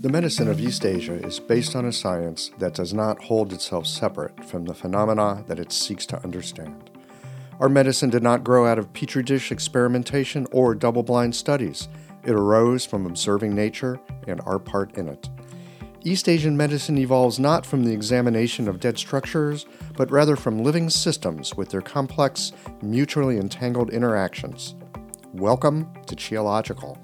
The medicine of East Asia is based on a science that does not hold itself separate from the phenomena that it seeks to understand. Our medicine did not grow out of petri dish experimentation or double blind studies. It arose from observing nature and our part in it. East Asian medicine evolves not from the examination of dead structures, but rather from living systems with their complex, mutually entangled interactions. Welcome to Qiological.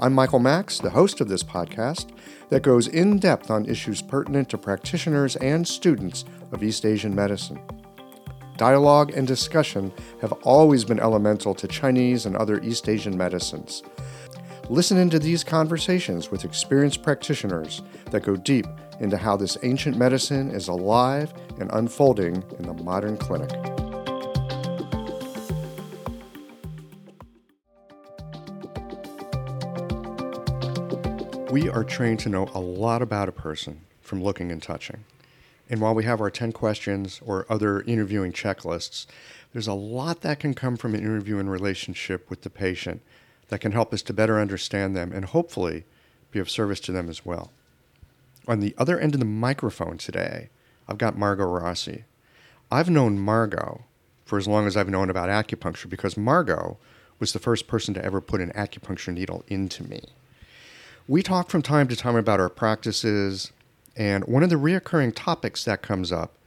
I'm Michael Max, the host of this podcast that goes in depth on issues pertinent to practitioners and students of East Asian medicine. Dialogue and discussion have always been elemental to Chinese and other East Asian medicines. Listen into these conversations with experienced practitioners that go deep into how this ancient medicine is alive and unfolding in the modern clinic. We are trained to know a lot about a person from looking and touching. And while we have our 10 questions or other interviewing checklists, there's a lot that can come from an interview and relationship with the patient that can help us to better understand them and hopefully be of service to them as well. On the other end of the microphone today, I've got Margot Rossi. I've known Margot for as long as I've known about acupuncture because Margot was the first person to ever put an acupuncture needle into me. We talk from time to time about our practices, and one of the reoccurring topics that comes up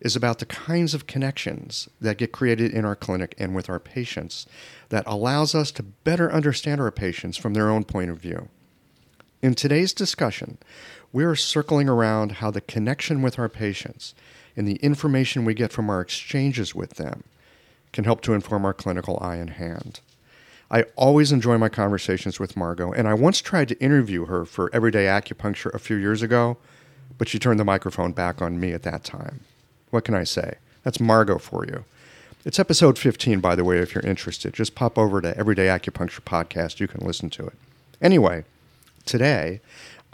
is about the kinds of connections that get created in our clinic and with our patients that allows us to better understand our patients from their own point of view. In today's discussion, we are circling around how the connection with our patients and the information we get from our exchanges with them can help to inform our clinical eye and hand. I always enjoy my conversations with Margot, and I once tried to interview her for Everyday Acupuncture a few years ago, but she turned the microphone back on me at that time. What can I say? That's Margot for you. It's episode 15, by the way, if you're interested. Just pop over to Everyday Acupuncture Podcast. You can listen to it. Anyway, today,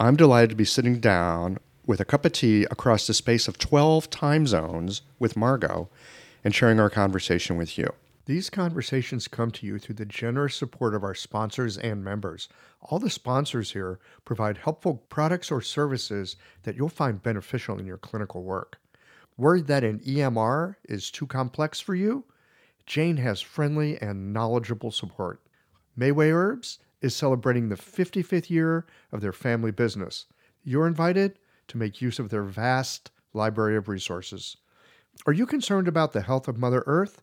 I'm delighted to be sitting down with a cup of tea across the space of 12 time zones with Margot and sharing our conversation with you. These conversations come to you through the generous support of our sponsors and members. All the sponsors here provide helpful products or services that you'll find beneficial in your clinical work. Worried that an EMR is too complex for you? Jane has friendly and knowledgeable support. Mayway Herbs is celebrating the 55th year of their family business. You're invited to make use of their vast library of resources. Are you concerned about the health of Mother Earth?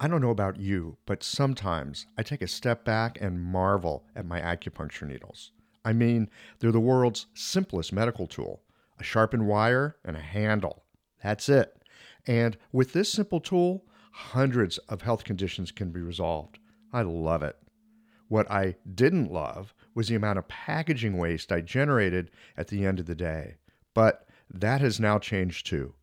I don't know about you, but sometimes I take a step back and marvel at my acupuncture needles. I mean, they're the world's simplest medical tool a sharpened wire and a handle. That's it. And with this simple tool, hundreds of health conditions can be resolved. I love it. What I didn't love was the amount of packaging waste I generated at the end of the day. But that has now changed too.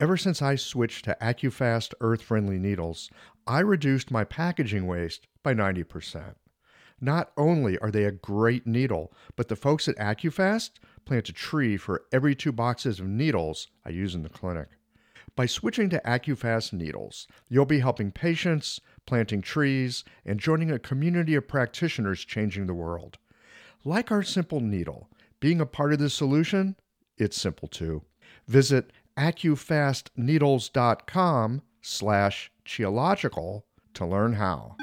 Ever since I switched to AccuFast earth friendly needles, I reduced my packaging waste by 90%. Not only are they a great needle, but the folks at AccuFast plant a tree for every two boxes of needles I use in the clinic. By switching to AccuFast needles, you'll be helping patients, planting trees, and joining a community of practitioners changing the world. Like our simple needle, being a part of the solution, it's simple too. Visit accufastneedles.com slash qiological to learn how.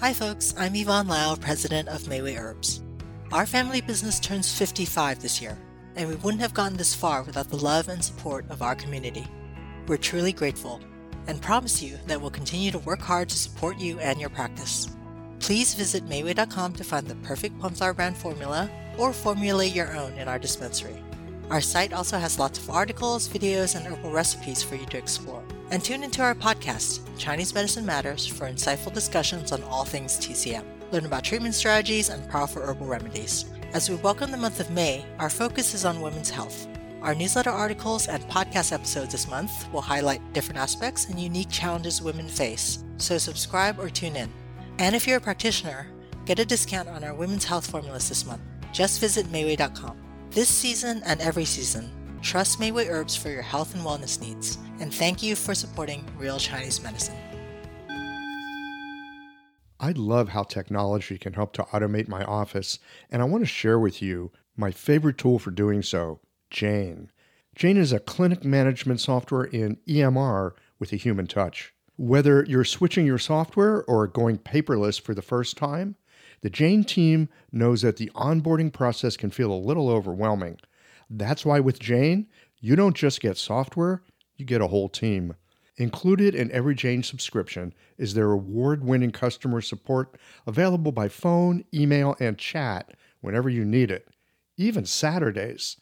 Hi folks, I'm Yvonne Lau, president of Mayway Herbs. Our family business turns 55 this year and we wouldn't have gotten this far without the love and support of our community. We're truly grateful and promise you that we'll continue to work hard to support you and your practice. Please visit Mayway.com to find the perfect Flower brand formula or formulate your own in our dispensary. Our site also has lots of articles, videos, and herbal recipes for you to explore. And tune into our podcast, Chinese Medicine Matters, for insightful discussions on all things TCM. Learn about treatment strategies and powerful herbal remedies. As we welcome the month of May, our focus is on women's health. Our newsletter articles and podcast episodes this month will highlight different aspects and unique challenges women face, so subscribe or tune in. And if you're a practitioner, get a discount on our women's health formulas this month. Just visit Mayway.com. This season and every season, trust Mayway Herbs for your health and wellness needs, and thank you for supporting real Chinese medicine. I love how technology can help to automate my office, and I want to share with you my favorite tool for doing so Jane. Jane is a clinic management software in EMR with a human touch. Whether you're switching your software or going paperless for the first time, the Jane team knows that the onboarding process can feel a little overwhelming. That's why with Jane, you don't just get software, you get a whole team. Included in every Jane subscription is their award winning customer support available by phone, email, and chat whenever you need it, even Saturdays.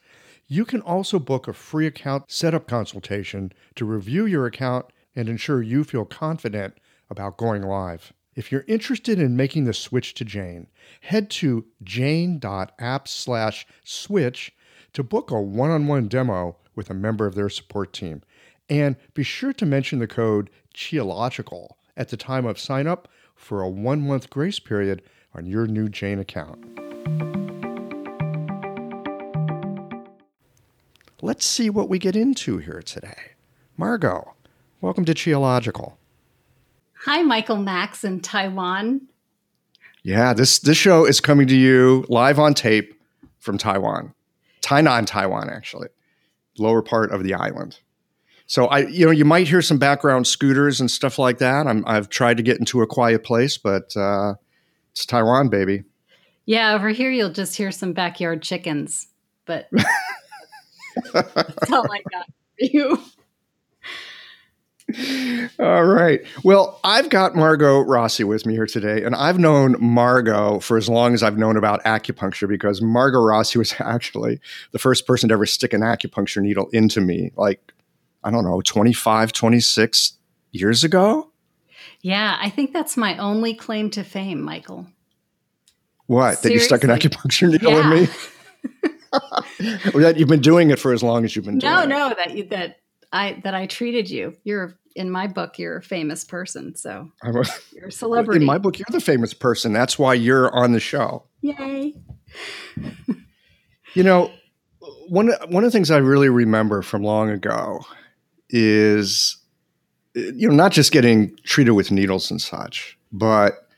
You can also book a free account setup consultation to review your account and ensure you feel confident about going live. If you're interested in making the switch to Jane, head to jane.app slash switch to book a one-on-one demo with a member of their support team. And be sure to mention the code QIOLOGICAL at the time of sign up for a one-month grace period on your new Jane account. Let's see what we get into here today. Margot, welcome to Qiological. Hi, Michael Max in Taiwan. Yeah, this this show is coming to you live on tape from Taiwan, Tainan, Taiwan, actually, lower part of the island. So I, you know, you might hear some background scooters and stuff like that. I'm, I've tried to get into a quiet place, but uh, it's Taiwan, baby. Yeah, over here you'll just hear some backyard chickens, but that's all I got for you. All right. Well, I've got Margot Rossi with me here today, and I've known Margot for as long as I've known about acupuncture because Margot Rossi was actually the first person to ever stick an acupuncture needle into me, like, I don't know, 25, 26 years ago. Yeah, I think that's my only claim to fame, Michael. What? Seriously? That you stuck an acupuncture needle Yeah. in me? Or that you've been doing it for as long as you've been doing No, it? no, that you that I that I treated you. You're in my book, you're a famous person, so I'm a- you're a celebrity. In my book, you're the famous person. That's why you're on the show. Yay. You know, one one of the things I really remember from long ago is you know not just getting treated with needles and such, but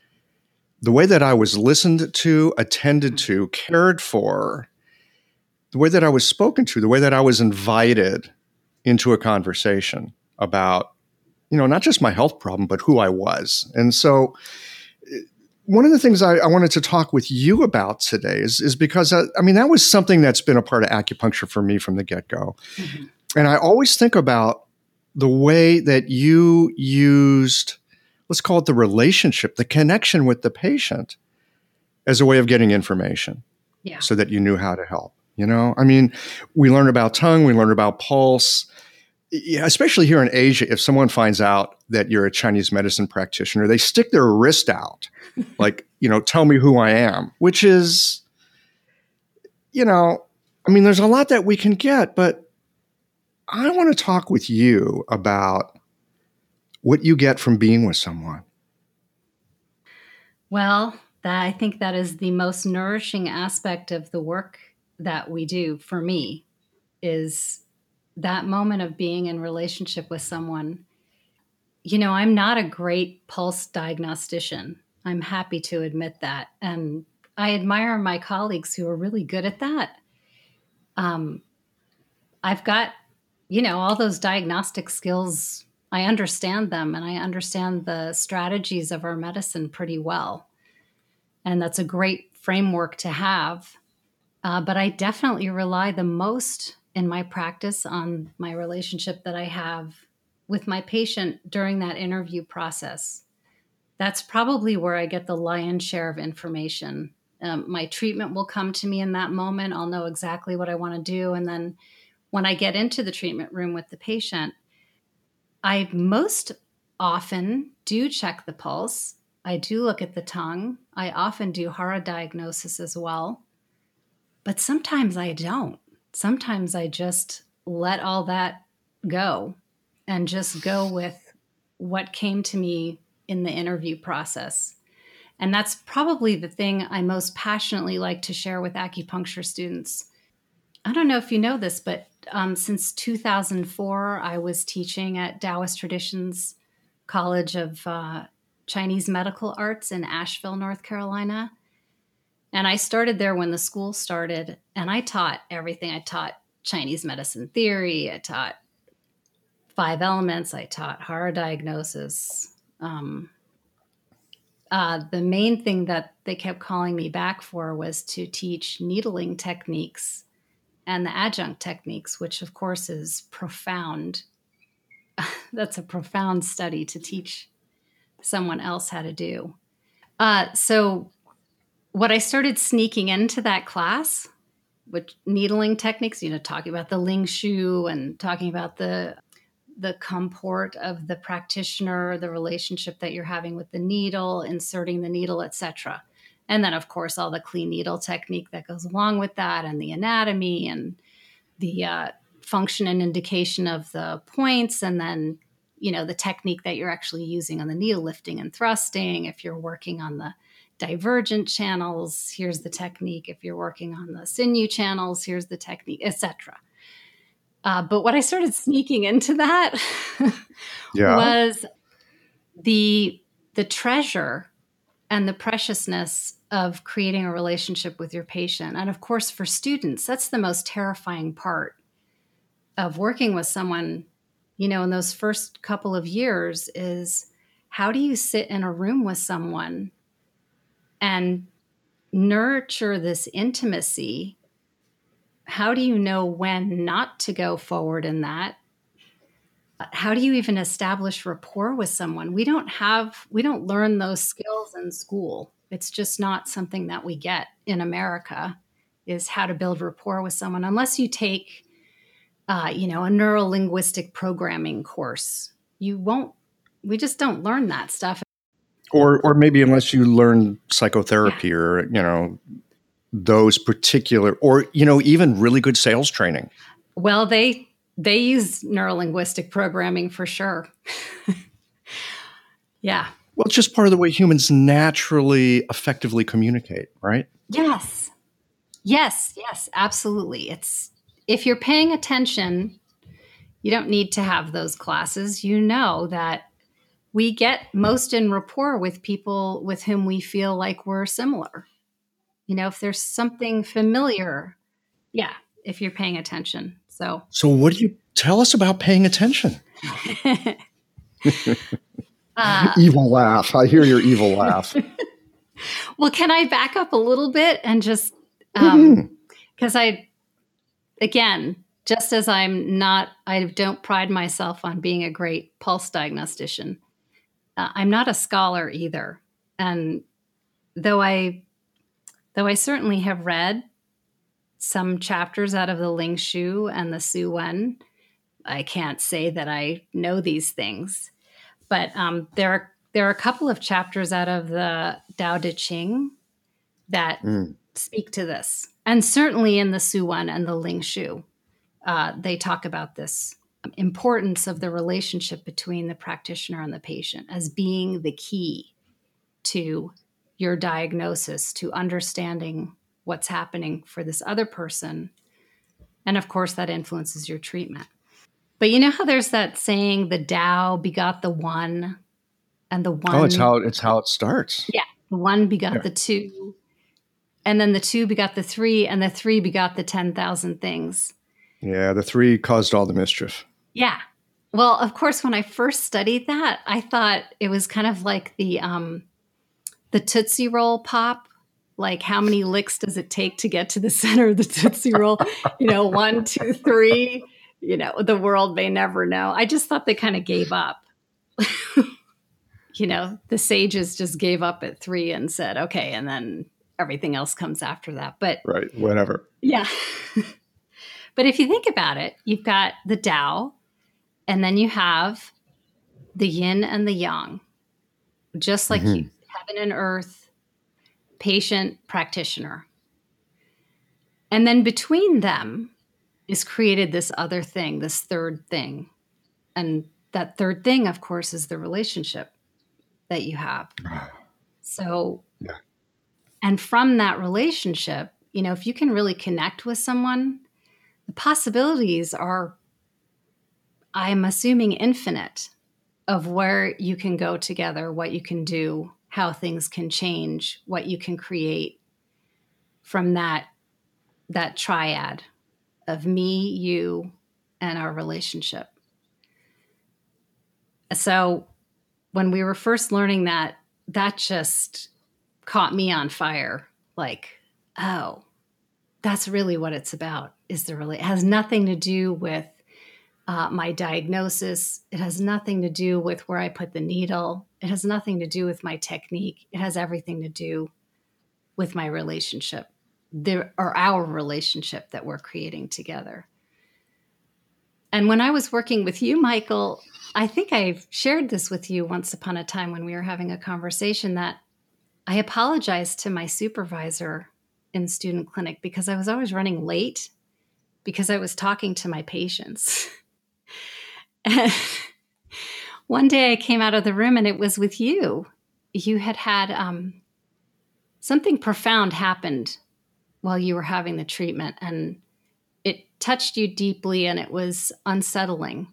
the way that I was listened to, attended to, cared for, the way that I was spoken to, the way that I was invited into a conversation about you know not just my health problem, but who I was, and so one of the things I, I wanted to talk with you about today is, is because I, I mean that was something that's been a part of acupuncture for me from the get go, Mhm. and I always think about the way that you used, let's call it the relationship, the connection with the patient, as a way of getting information, Yeah. so that you knew how to help. You know, I mean, we learn about tongue, we learn about pulse. Yeah, especially here in Asia, if someone finds out that you're a Chinese medicine practitioner, they stick their wrist out, like, you know, tell me who I am, which is, you know, I mean, there's a lot that we can get, but I want to talk with you about what you get from being with someone. Well, that I think that is the most nourishing aspect of the work that we do for me is that moment of being in relationship with someone. You know, I'm not a great pulse diagnostician. I'm happy to admit that. And I admire my colleagues who are really good at that. Um, I've got, you know, all those diagnostic skills. I understand them and I understand the strategies of our medicine pretty well. And that's a great framework to have. Uh, but I definitely rely the most in my practice on my relationship that I have with my patient during that interview process. That's probably where I get the lion's share of information. Um, my treatment will come to me in that moment. I'll know exactly what I want to do. And then when I get into the treatment room with the patient, I most often do check the pulse. I do look at the tongue. I often do HARA diagnosis as well. But sometimes I don't. Sometimes I just let all that go and just go with what came to me in the interview process. And that's probably the thing I most passionately like to share with acupuncture students. I don't know if you know this, but um, since 2004, I was teaching at Daoist Traditions College of uh, Chinese Medical Arts in Asheville, North Carolina. And I started there when the school started, and I taught everything. I taught Chinese medicine theory, I taught five elements, I taught HARA diagnosis. Um, uh, the main thing that they kept calling me back for was to teach needling techniques and the adjunct techniques, which of course is profound. That's a profound study to teach someone else how to do. Uh, so, what I started sneaking into that class, which needling techniques, you know, talking about the Ling Shu and talking about the the comport of the practitioner, the relationship that you're having with the needle, inserting the needle, etc. And then, of course, all the clean needle technique that goes along with that, and the anatomy and the uh, function and indication of the points, and then you know the technique that you're actually using on the needle lifting and thrusting. If you're working on the divergent channels, here's the technique. If you're working on the sinew channels, here's the technique, etc. Uh, but what I started sneaking into that yeah. was the the treasure and the preciousness of creating a relationship with your patient. And of course, for students, that's the most terrifying part of working with someone, you know, in those first couple of years is how do you sit in a room with someone and nurture this intimacy how do you know when not to go forward in that? How do you even establish rapport with someone? We don't have we don't learn those skills in school. It's just not something that we get in america is how to build rapport with someone unless you take uh, you know a neuro linguistic programming course. You won't we just don't learn that stuff or or maybe unless you learn psychotherapy yeah. or you know those particular or you know even really good sales training. Well they they use neurolinguistic programming for sure. Yeah. Well it's just part of the way humans naturally effectively communicate right? Yes. Yes yes absolutely. It's if you're paying attention you don't need to have those classes. You know that we get most in rapport with people with whom we feel like we're similar. You know if there's something familiar yeah if you're paying attention. So so what do you tell us about paying attention. Uh, evil laugh. I hear your evil laugh. Well can i back up a little bit and just um because mm-hmm. i again just as i'm not i don't pride myself on being a great pulse diagnostician i'm not a scholar either and though i Though I certainly have read some chapters out of the Ling Shu and the Su Wen, I can't say that I know these things. But um, there are there are a couple of chapters out of the Tao Te Ching that mm. speak to this, and certainly in the Su Wen and the Ling Shu, uh, they talk about this importance of the relationship between the practitioner and the patient as being the key to your diagnosis to understanding what's happening for this other person. And of course, that influences your treatment. But you know how there's that saying, the Tao begot the one, and the one. Oh, it's how it's how it starts. Yeah, the one begot yeah. the two, and then the two begot the three, and the three begot the ten thousand things. Yeah, the three caused all the mischief. Yeah. Well, of course, when I first studied that, I thought it was kind of like the um, the Tootsie Roll pop. Like, how many licks does it take to get to the center of the Tootsie Roll? you know, one, two, three. You know, the world may never know. I just thought they kind of gave up. you know, the sages just gave up at three and said, okay, and then everything else comes after that. But right, whatever. Yeah. but if you think about it, you've got the Tao, and then you have the yin and the yang. Just like mm-hmm. you, heaven and earth, patient, practitioner. And then between them, is created this other thing, this third thing. And that third thing, of course, is the relationship that you have. So, yeah. and from that relationship, you know, if you can really connect with someone, the possibilities are, I'm assuming, infinite of where you can go together, what you can do, how things can change, what you can create from that that triad of me, you, and our relationship. So when we were first learning that, that just caught me on fire. Like, oh, that's really what it's about. Is the really it has nothing to do with uh, my diagnosis. It has nothing to do with where I put the needle. It has nothing to do with my technique. It has everything to do with my relationship there or our relationship that we're creating together. And when I was working with you, Michael, I think I've shared this with you once upon a time when we were having a conversation that I apologized to my supervisor in student clinic because I was always running late because I was talking to my patients. one day I came out of the room and it was with you. You had had um, something profound happened while you were having the treatment and it touched you deeply and it was unsettling.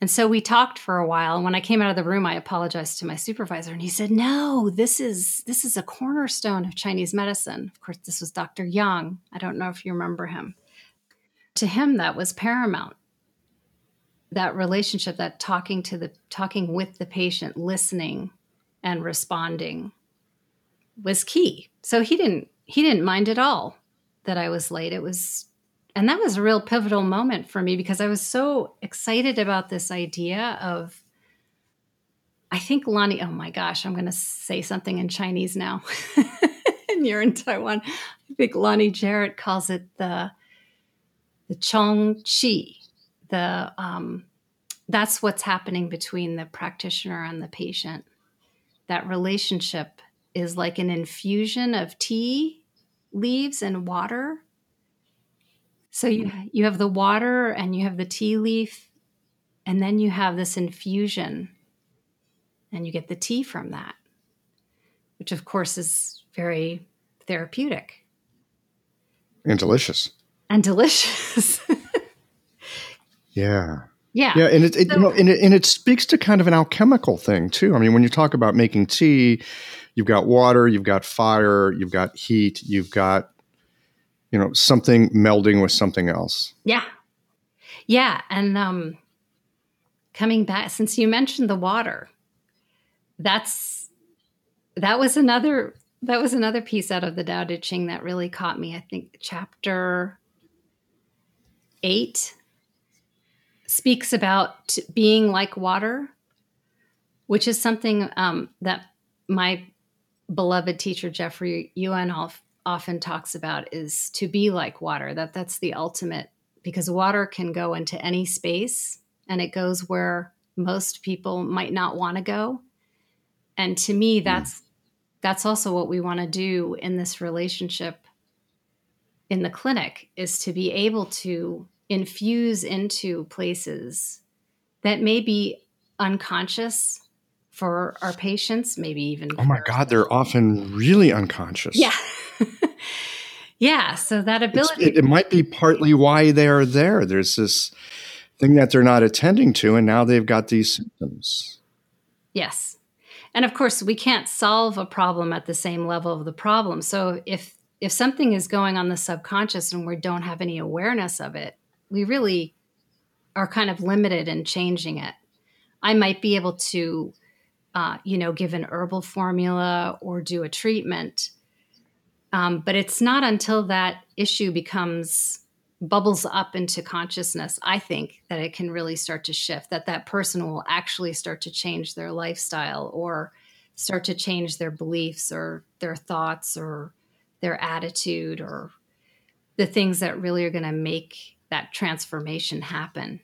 And so we talked for a while. And when I came out of the room, I apologized to my supervisor and he said, No, this is this is a cornerstone of Chinese medicine. Of course, this was Dr. Yang. I don't know if you remember him. To him, that was paramount. That relationship, that talking to the talking with the patient, listening and responding was key. So he didn't he didn't mind at all that I was late. It was, and that was a real pivotal moment for me because I was so excited about this idea of, I think Lonnie, oh my gosh, I'm going to say something in Chinese now. and you're in Taiwan. I think Lonnie Jarrett calls it the, the Chong Chi, the, um, that's what's happening between the practitioner and the patient. That relationship is like an infusion of tea leaves and water. So you you have the water and you have the tea leaf and then you have this infusion and you get the tea from that. Which of course is very therapeutic and delicious. And delicious. yeah. Yeah. Yeah, and it, it so, you know, and it, and it speaks to kind of an alchemical thing too. I mean, when you talk about making tea, you've got water, you've got fire, you've got heat, you've got you know something melding with something else. Yeah, yeah, and um, coming back since you mentioned the water, that's that was another that was another piece out of the Tao Te Ching that really caught me. I think chapter eight speaks about being like water, which is something um, that my beloved teacher Jeffrey Yuen often talks about is to be like water. That that's the ultimate because water can go into any space and it goes where most people might not want to go. And to me, hmm. that's mm. that's also what we want to do in this relationship in the clinic is to be able to infuse into places that may be unconscious for our patients, maybe even. Oh my God, they're often really unconscious. Yeah. yeah. So that ability. It, it, might be partly why they are there. There's this thing that they're not attending to, and now they've got these symptoms. Yes. And of course, we can't solve a problem at the same level of the problem. So if if something is going on the subconscious and we don't have any awareness of it, we really are kind of limited in changing it. I might be able to uh, you know, give an herbal formula or do a treatment. Um, but it's not until that issue becomes bubbles up into consciousness, I think, that it can really start to shift, that that person will actually start to change their lifestyle or start to change their beliefs or their thoughts or their attitude or the things that really are going to make that transformation happen.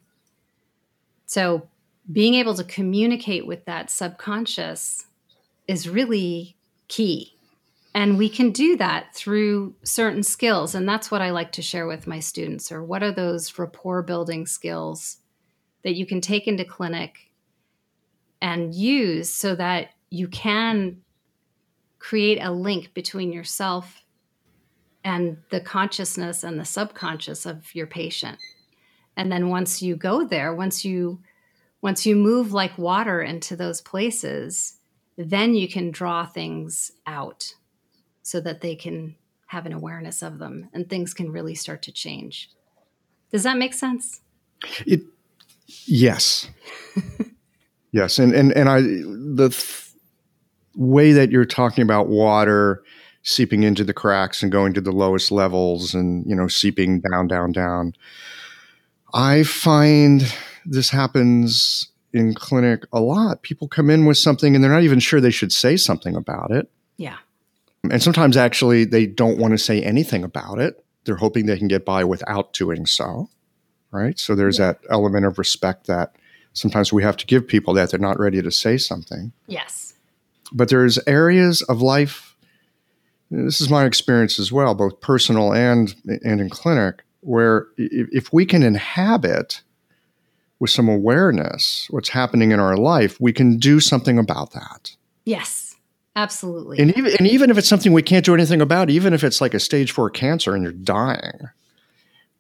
So being able to communicate with that subconscious is really key And we can do that through certain skills. And that's what I like to share with my students or what are those rapport building skills that you can take into clinic and use so that you can create a link between yourself and the consciousness and the subconscious of your patient. And then once you go there, once you once you move like water into those places, then you can draw things out so that they can have an awareness of them and things can really start to change. Does that make sense? It yes. yes, and and and I the th- way that you're talking about water seeping into the cracks and going to the lowest levels and you know seeping down down down. I find this happens in clinic a lot. People come in with something and they're not even sure they should say something about it. Yeah. and sometimes actually they don't want to say anything about it. They're hoping they can get by without doing so right? So there's that element of respect that sometimes we have to give people that they're not ready to say something. Yes. but there's areas of life this is my experience as well both personal and and in clinic where if, we can inhabit with some awareness what's happening in our life we can do something about that Yes. Absolutely. and even and even if it's something we can't do anything about even if it's like a stage 4 cancer and you're dying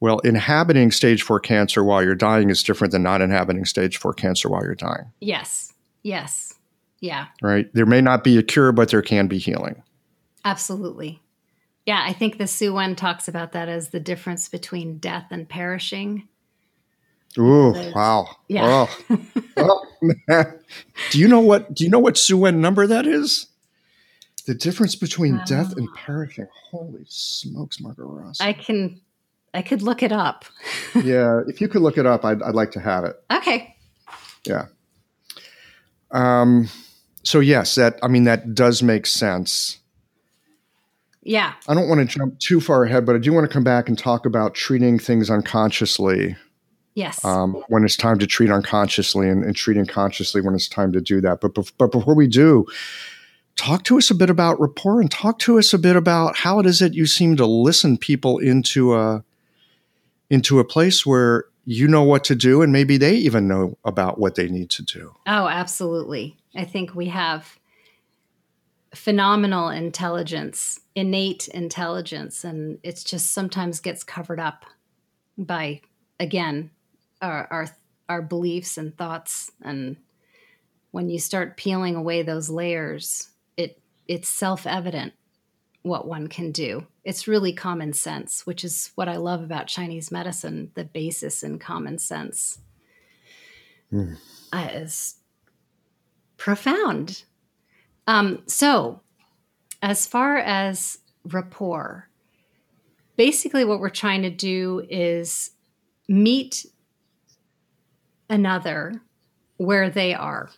well inhabiting stage 4 cancer while you're dying is different than not inhabiting stage 4 cancer while you're dying yes. Yes. Yeah. right there may not be a cure but there can be healing Absolutely. Yeah, I think the Suwen talks about that as the difference between death and perishing. Ooh, wow. Yeah. Oh. Oh, man. Do you know what do you know what Suwen number that is? The difference between death and perishing. Holy smokes, Margot Rossi. I can I could look it up. yeah, if you could look it up, I'd, I'd like to have it. Okay. Yeah. Um, so yes, that I mean that does make sense. Yeah. I don't want to jump too far ahead, but I do want to come back and talk about treating things unconsciously Yes. um, when it's time to treat unconsciously and, and treating consciously when it's time to do that. But, bef- but before we do, talk to us a bit about rapport and talk to us a bit about how it is that you seem to listen people into a into a place where you know what to do and maybe they even know about what they need to do. Oh, absolutely. I think we have phenomenal intelligence, innate intelligence, and it's just sometimes gets covered up by again our our our beliefs and thoughts and when you start peeling away those layers, it it's self-evident what one can do. It's really common sense, which is what I love about Chinese medicine, the basis in common sense. Uh, is profound. Um, so, as far as rapport, basically what we're trying to do is meet another where they are.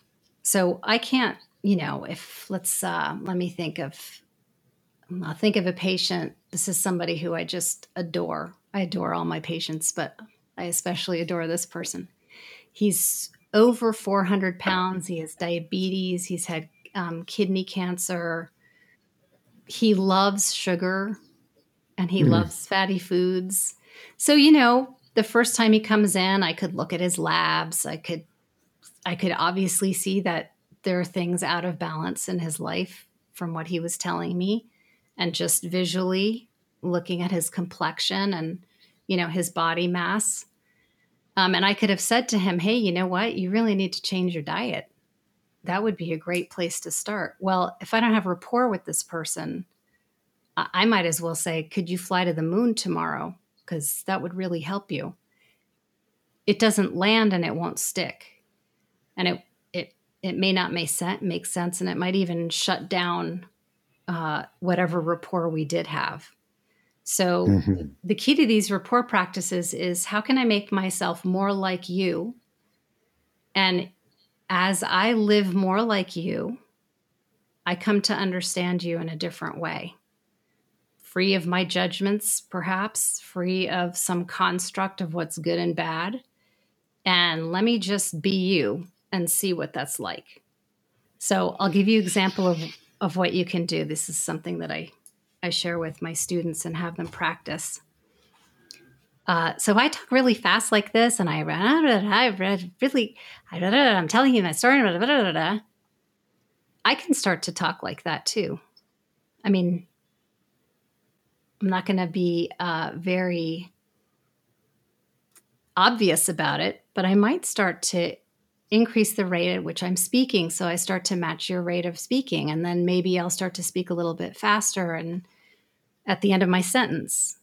So I can't, you know, if let's uh, let me think of, I'll think of a patient. This is somebody who I just adore. I adore all my patients, but I especially adore this person. He's over 400 pounds. He has diabetes. He's had um, kidney cancer. He loves sugar and he Mm. loves fatty foods. So, you know, the first time he comes in, I could look at his labs. I could I could obviously see that there are things out of balance in his life from what he was telling me and just visually looking at his complexion and you know his body mass um, and i could have said to him hey you know what you really need to change your diet that would be a great place to start. Well if i don't have rapport with this person i, might as well say could you fly to the moon tomorrow? Because that would really help you. It doesn't land and it won't stick. And it it it may not make sense make sense and it might even shut down uh, whatever rapport we did have. So Mhm. the key to these rapport practices is how can i make myself more like you? And as i live more like you i come to understand you in a different way free of my judgments perhaps free of some construct of what's good and bad and let me just be you and see what that's like so i'll give you example of of what you can do. This is something that I, I share with my students and have them practice. Uh, so I talk really fast like this, and I I really, I'm telling you my story. I can start to talk like that too. I mean, I'm not going to be uh, very obvious about it, but I might start to increase the rate at which I'm speaking. So I start to match your rate of speaking. And then maybe I'll start to speak a little bit faster and at the end of my sentence.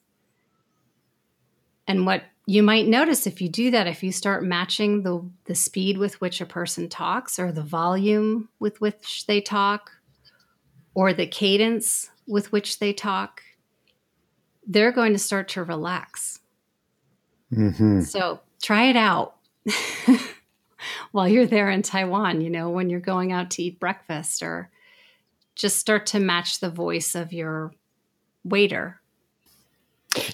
And what you might notice if you do that, if you start matching the, the speed with which a person talks, or the volume with which they talk, or the cadence with which they talk, they're going to start to relax. Mm-hmm. So try it out while you're there in Taiwan, you know, when you're going out to eat breakfast, or just start to match the voice of your waiter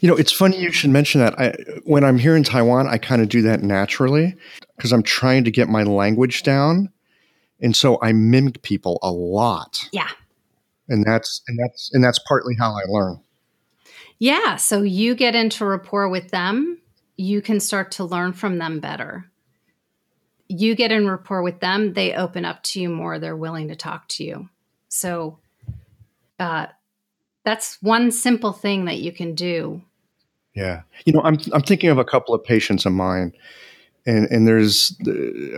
you know, it's funny you should mention that. I, when I'm here in Taiwan, I kind of do that naturally because I'm trying to get my language down, and so I mimic people a lot. Yeah, and that's and that's and that's partly how I learn. Yeah, so you get into rapport with them, you can start to learn from them better. You get in rapport with them, they open up to you more. They're willing to talk to you. So, uh, that's one simple thing that you can do. Yeah. You know, I'm I'm thinking of a couple of patients of mine and and there's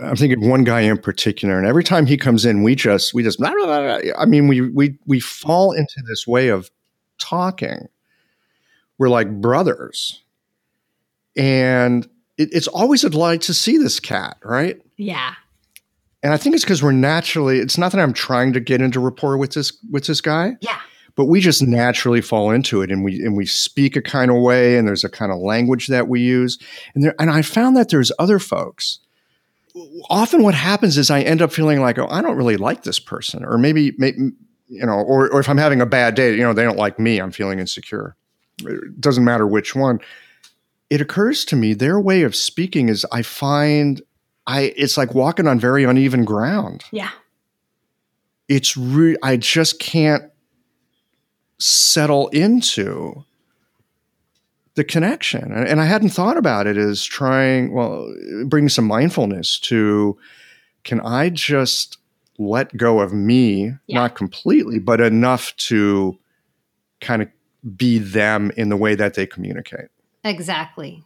I'm thinking of one guy in particular and every time he comes in we just we just I mean we we we fall into this way of talking. We're like brothers. And it, it's always a delight to see this cat, right? Yeah. And I think it's because we're naturally it's not that I'm trying to get into rapport with this with this guy. Yeah but we just naturally fall into it and we and we speak a kind of way and there's a kind of language that we use. And there and I found that there's other folks. Often what happens is I end up feeling like oh I don't really like this person or maybe, maybe you know or or if I'm having a bad day you know they don't like me I'm feeling insecure. It doesn't matter which one. It occurs to me their way of speaking is I find I it's like walking on very uneven ground. Yeah. It's re- I just can't settle into the connection. And I hadn't thought about it as trying, well, bring some mindfulness to can I just let go of me, yeah. not completely, but enough to kind of be them in the way that they communicate. Exactly.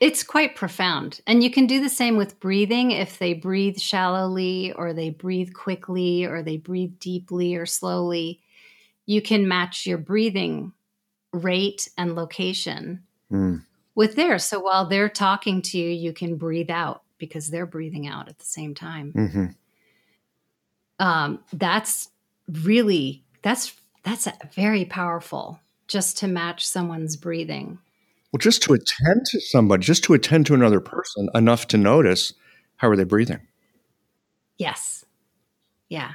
It's quite profound. And you can do the same with breathing if they breathe shallowly or they breathe quickly or they breathe deeply or slowly you can match your breathing rate and location mm. with theirs. So while they're talking to you, you can breathe out because they're breathing out at the same time. Mm-hmm. Um, that's really that's that's very powerful just to match someone's breathing. Well, just to attend to somebody, just to attend to another person enough to notice how are they breathing. Yes. Yeah.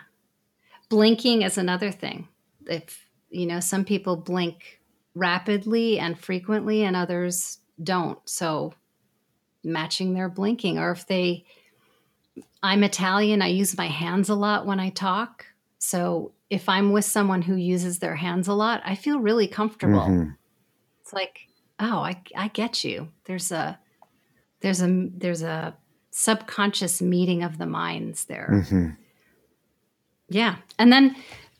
Blinking is another thing if you know some people blink rapidly and frequently and others don't. So matching their blinking or if they i'm italian i use my hands a lot when i talk. So if i'm with someone who uses their hands a lot i feel really comfortable. Mm-hmm. it's like oh I, I get you. There's a there's a there's a subconscious meeting of the minds there. Mm-hmm. yeah. And then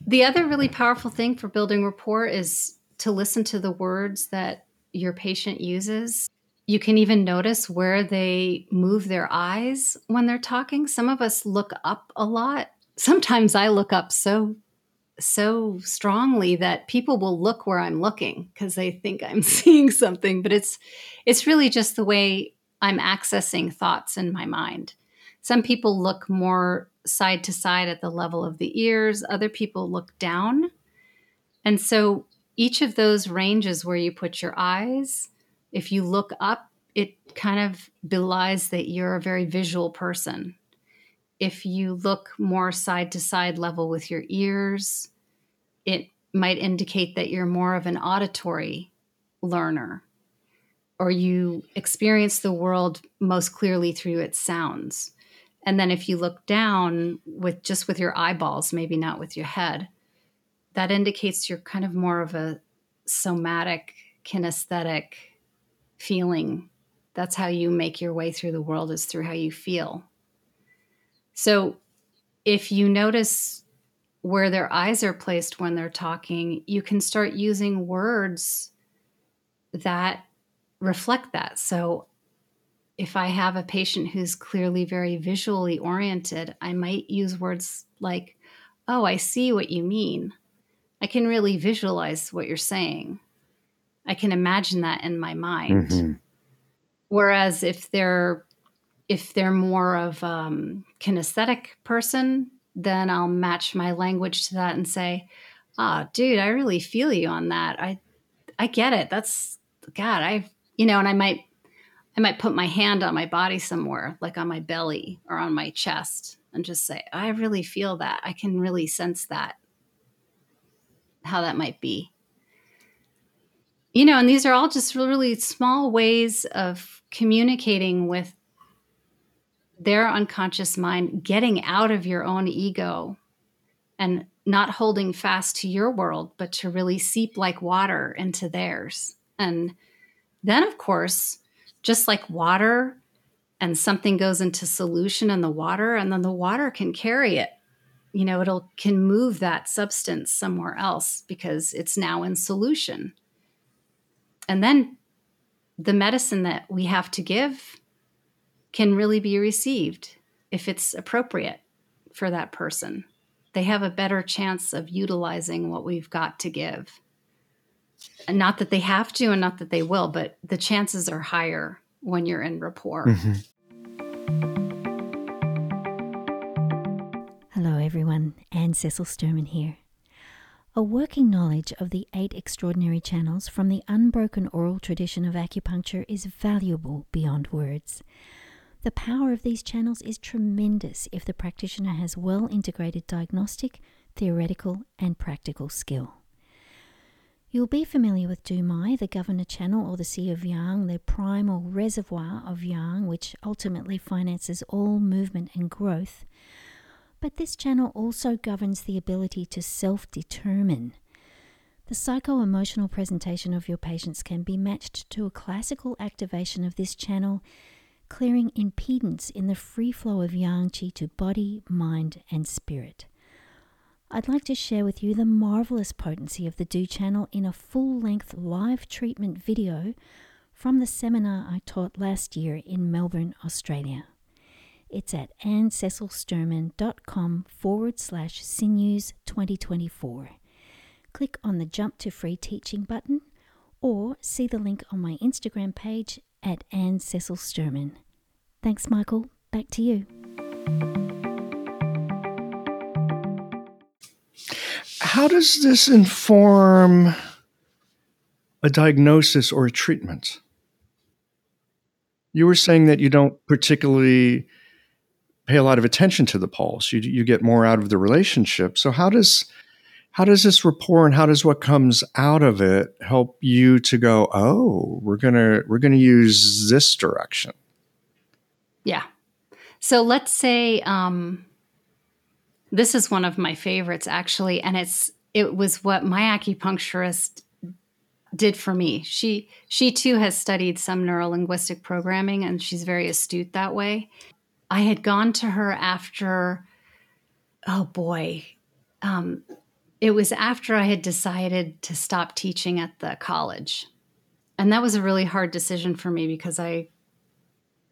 the other really powerful thing for building rapport is to listen to the words that your patient uses. You can even notice where they move their eyes when they're talking. Some of us look up a lot. Sometimes I look up so so strongly that people will look where I'm looking because they think I'm seeing something, but it's it's really just the way I'm accessing thoughts in my mind. Some people look more side to side at the level of the ears, other people look down. And so each of those ranges where you put your eyes, if you look up, it kind of belies that you're a very visual person. If you look more side to side level with your ears, it might indicate that you're more of an auditory learner or you experience the world most clearly through its sounds And then if you look down with just with your eyeballs, maybe not with your head, that indicates you're kind of more of a somatic, kinesthetic feeling. That's how you make your way through the world, is through how you feel. So if you notice where their eyes are placed when they're talking, you can start using words that reflect that. So if I have a patient who's clearly very visually oriented, I might use words like, Oh, I see what you mean. I can really visualize what you're saying. I can imagine that in my mind. Mm-hmm. Whereas if they're if they're more of um, kinesthetic person, then I'll match my language to that and say, "Ah, oh, dude, I really feel you on that. I I get it. That's God. I you know, and I might I might put my hand on my body somewhere, like on my belly or on my chest, and just say, I really feel that. I can really sense that, how that might be. You know, and these are all just really small ways of communicating with their unconscious mind, getting out of your own ego and not holding fast to your world, but to really seep like water into theirs. And then, of course, just like water and something goes into solution in the water and then the water can carry it. You know it'll can move that substance somewhere else because it's now in solution. And then the medicine that we have to give can really be received if it's appropriate for that person. They have a better chance of utilizing what we've got to give and not that they have to and not that they will, but the chances are higher when you're in rapport. Mm-hmm. Hello, everyone. Anne Cecil Sturman here. A working knowledge of the eight extraordinary channels from the unbroken oral tradition of acupuncture is valuable beyond words. The power of these channels is tremendous if the practitioner has well integrated diagnostic, theoretical, and practical skill. You'll be familiar with Dumai, the governor channel, or the Sea of Yang, the primal reservoir of Yang, which ultimately finances all movement and growth. But this channel also governs the ability to self determine. The psycho emotional presentation of your patients can be matched to a classical activation of this channel, clearing impedance in the free flow of Yang Qi to body, mind, and spirit. I'd like to share with you the marvelous potency of the Du channel in a full length live treatment video from the seminar I taught last year in Melbourne, Australia. It's at annececilsturman.com forward slash sinews 2024. Click on the Jump to Free Teaching button or see the link on my Instagram page at Anne Cecil Sturman. Thanks, Michael. Back to you. How does this inform a diagnosis or a treatment? You were saying that you don't particularly pay a lot of attention to the pulse. You, you get more out of the relationship. So how does how does this rapport and how does what comes out of it help you to go, oh, we're gonna we're gonna use this direction? Yeah. So let's say um, this is one of my favorites actually, and it's it was what my acupuncturist did for me. She she too has studied some neurolinguistic programming and she's very astute that way. I had gone to her after oh boy. Um, it was after I had decided to stop teaching at the college. And that was a really hard decision for me because I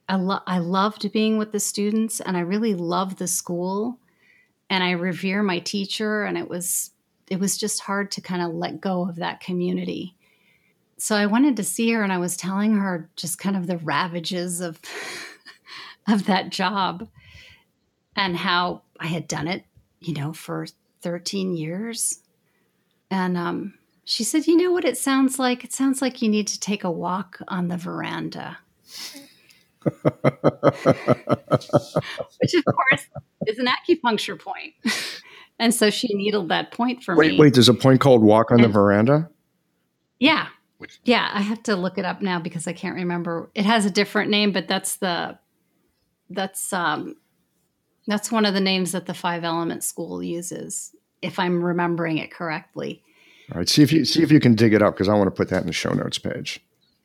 I, lo- I loved being with the students and I really loved the school and I revere my teacher and it was it was just hard to kind of let go of that community. So I wanted to see her and I was telling her just kind of the ravages of of that job and how I had done it, you know, for 13 years. And um, she said, "You know what it sounds like? It sounds like you need to take a walk on the veranda." Which of course is an acupuncture point. and so she needled that point for wait, me. Wait, wait, there's a point called walk on and, the veranda? Yeah. Yeah, I have to look it up now because I can't remember. It has a different name, but that's the that's um That's one of the names that the Five Element School uses, if I'm remembering it correctly. All right, see if you see if you can dig it up because I want to put that in the show notes page.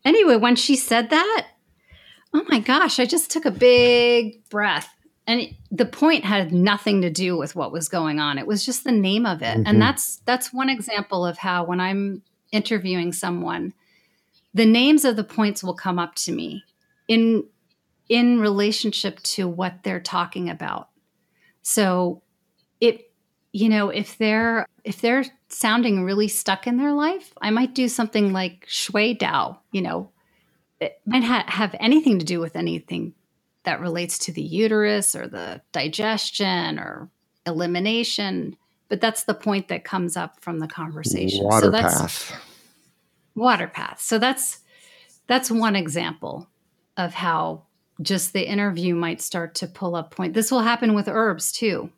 Anyway, when she said that, oh my gosh, I just took a big breath. And it, the point had nothing to do with what was going on. It was just the name of it. Mhm. And that's that's one example of how when I'm interviewing someone, the names of the points will come up to me in in relationship to what they're talking about. So it you know, if they're if they're sounding really stuck in their life, I might do something like shui dao, you know, it might ha- have anything to do with anything that relates to the uterus or the digestion or elimination. But that's the point that comes up from the conversation. Water so that's path. water path. So that's that's one example of how just the interview might start to pull up point. This will happen with herbs too,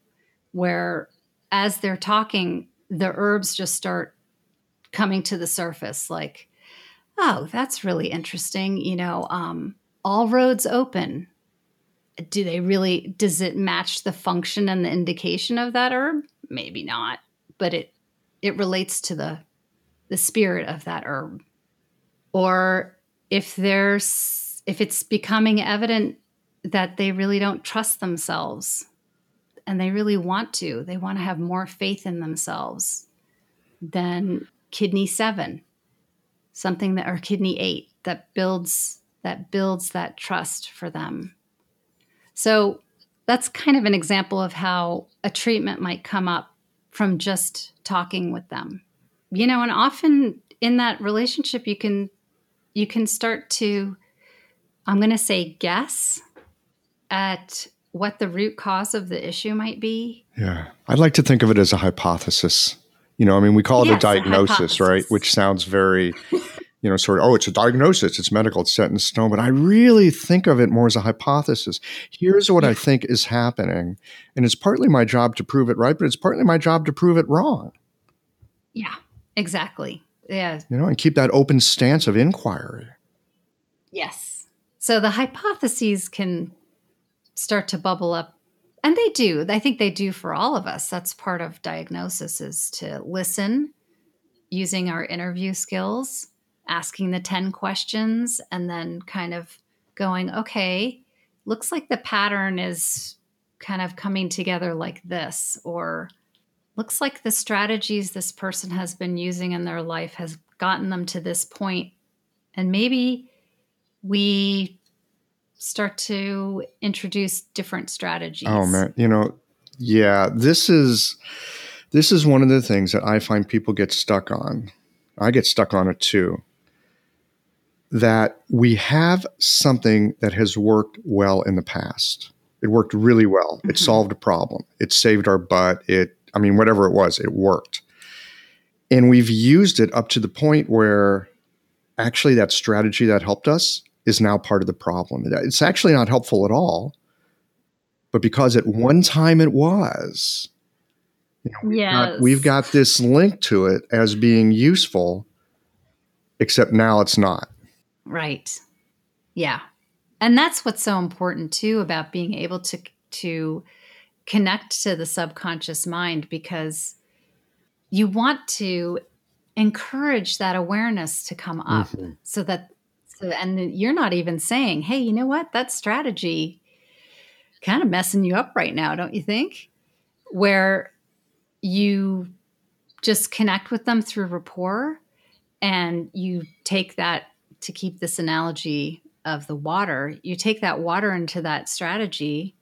where as they're talking, the herbs just start coming to the surface like, oh, that's really interesting. You know, um, all roads open. Do they really, does it match the function and the indication of that herb? Maybe not, but it, it relates to the, the spirit of that herb. Or if there's, if it's becoming evident that they really don't trust themselves and they really want to, they want to have more faith in themselves, than kidney seven, something that, our kidney eight that builds, that builds that trust for them. So that's kind of an example of how a treatment might come up from just talking with them. You know, and often in that relationship you can you can start to I'm going to say guess at what the root cause of the issue might be. Yeah. I'd like to think of it as a hypothesis. You know, I mean, we call it Yes, a a diagnosis, right? Which sounds very, you know, sort of, oh, it's a diagnosis, it's medical, it's set in stone. But I really think of it more as a hypothesis. Here's what I think is happening. And it's partly my job to prove it right, but it's partly my job to prove it wrong, Yeah, exactly. Yeah, you know, and keep that open stance of inquiry. Yes. So the hypotheses can start to bubble up. And they do. I think they do for all of us. That's part of diagnosis is to listen using our interview skills, asking the 10 questions, and then kind of going, okay, looks like the pattern is kind of coming together like this, or looks like the strategies this person has been using in their life has gotten them to this point. And maybe we start to introduce different strategies. Oh man, you know, yeah, this is this is one of the things that I find people get stuck on. I get stuck on it too. That we have something that has worked well in the past. It worked really well. It Mhm. solved a problem. It saved our butt. It I mean whatever it was, it worked. And we've used it up to the point where actually that strategy that helped us is now part of the problem. It's actually not helpful at all but because at one time it was, you know, we've, got, we've got this link to it as being useful, except now it's not. Right. Yeah. And that's what's so important too about being able to to connect to the subconscious mind because you want to encourage that awareness to come up Mhm. so that so and you're not even saying, "Hey, you know what? That strategy kind of messing you up right now, don't you think?" Where you just connect with them through rapport and you take that to keep this analogy of the water, you take that water into that strategy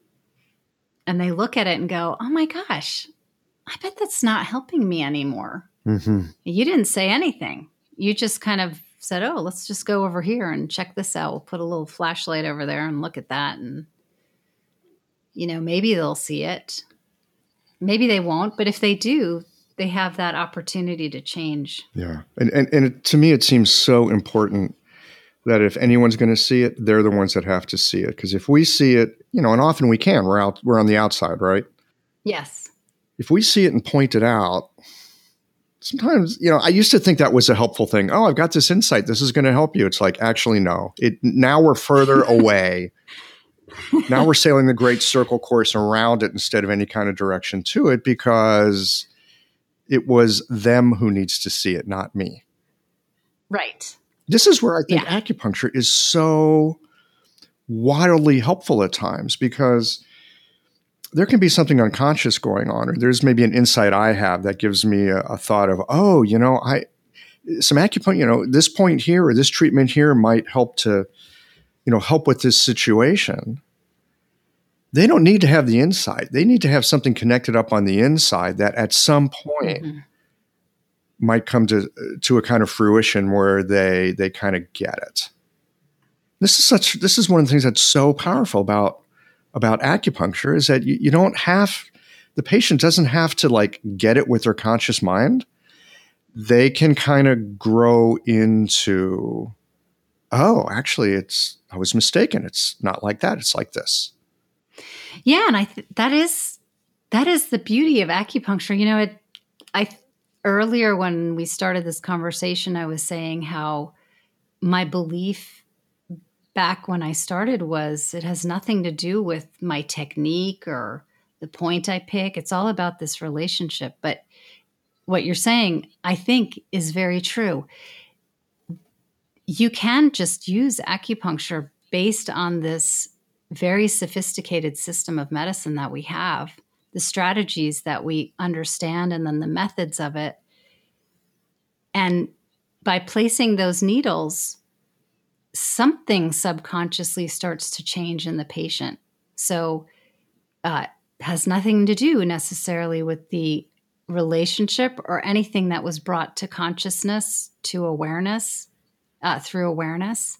and they look at it and go, "Oh my gosh, I bet that's not helping me anymore." hmm You didn't say anything. You just kind of said, "Oh, let's just go over here and check this out. We'll put a little flashlight over there and look at that and you know, maybe they'll see it. Maybe they won't, but if they do, they have that opportunity to change. Yeah. And, and, and it, to me, it seems so important that if anyone's going to see it, they're the ones that have to see it. Because if we see it, you know, and often we can, we're out, we're on the outside, right? Yes. If we see it and point it out, sometimes, you know, I used to think that was a helpful thing. Oh, I've got this insight. This is going to help you. It's like, actually, no. It now we're further away now we're sailing the great circle course around it instead of any kind of direction to it because it was them who needs to see it, not me. Right. This is where I think Yeah. acupuncture is so wildly helpful at times because there can be something unconscious going on, or there's maybe an insight I have that gives me a, a thought of, oh, you know, I some acupuncture, you know, this point here or this treatment here might help to, you know, help with this situation. They don't need to have the insight. They need to have something connected up on the inside that at some point Mhm. might come to to a kind of fruition where they they kind of get it. This is such this is one of the things that's so powerful about about acupuncture is that you, you don't have the patient doesn't have to like get it with their conscious mind. They can kind of grow into oh, actually it's I was mistaken. It's not like that. It's like this. Yeah, and I th- that is that is the beauty of acupuncture. You know, it I earlier when we started this conversation I was saying how my belief back when I started was it has nothing to do with my technique or the point I pick. It's all about this relationship. But what you're saying, I think, is very true. You can just use acupuncture based on this very sophisticated system of medicine that we have, the strategies that we understand, and then the methods of it. And by placing those needles, something subconsciously starts to change in the patient. So, uh, has nothing to do necessarily with the relationship or anything that was brought to consciousness, to awareness, uh, through awareness.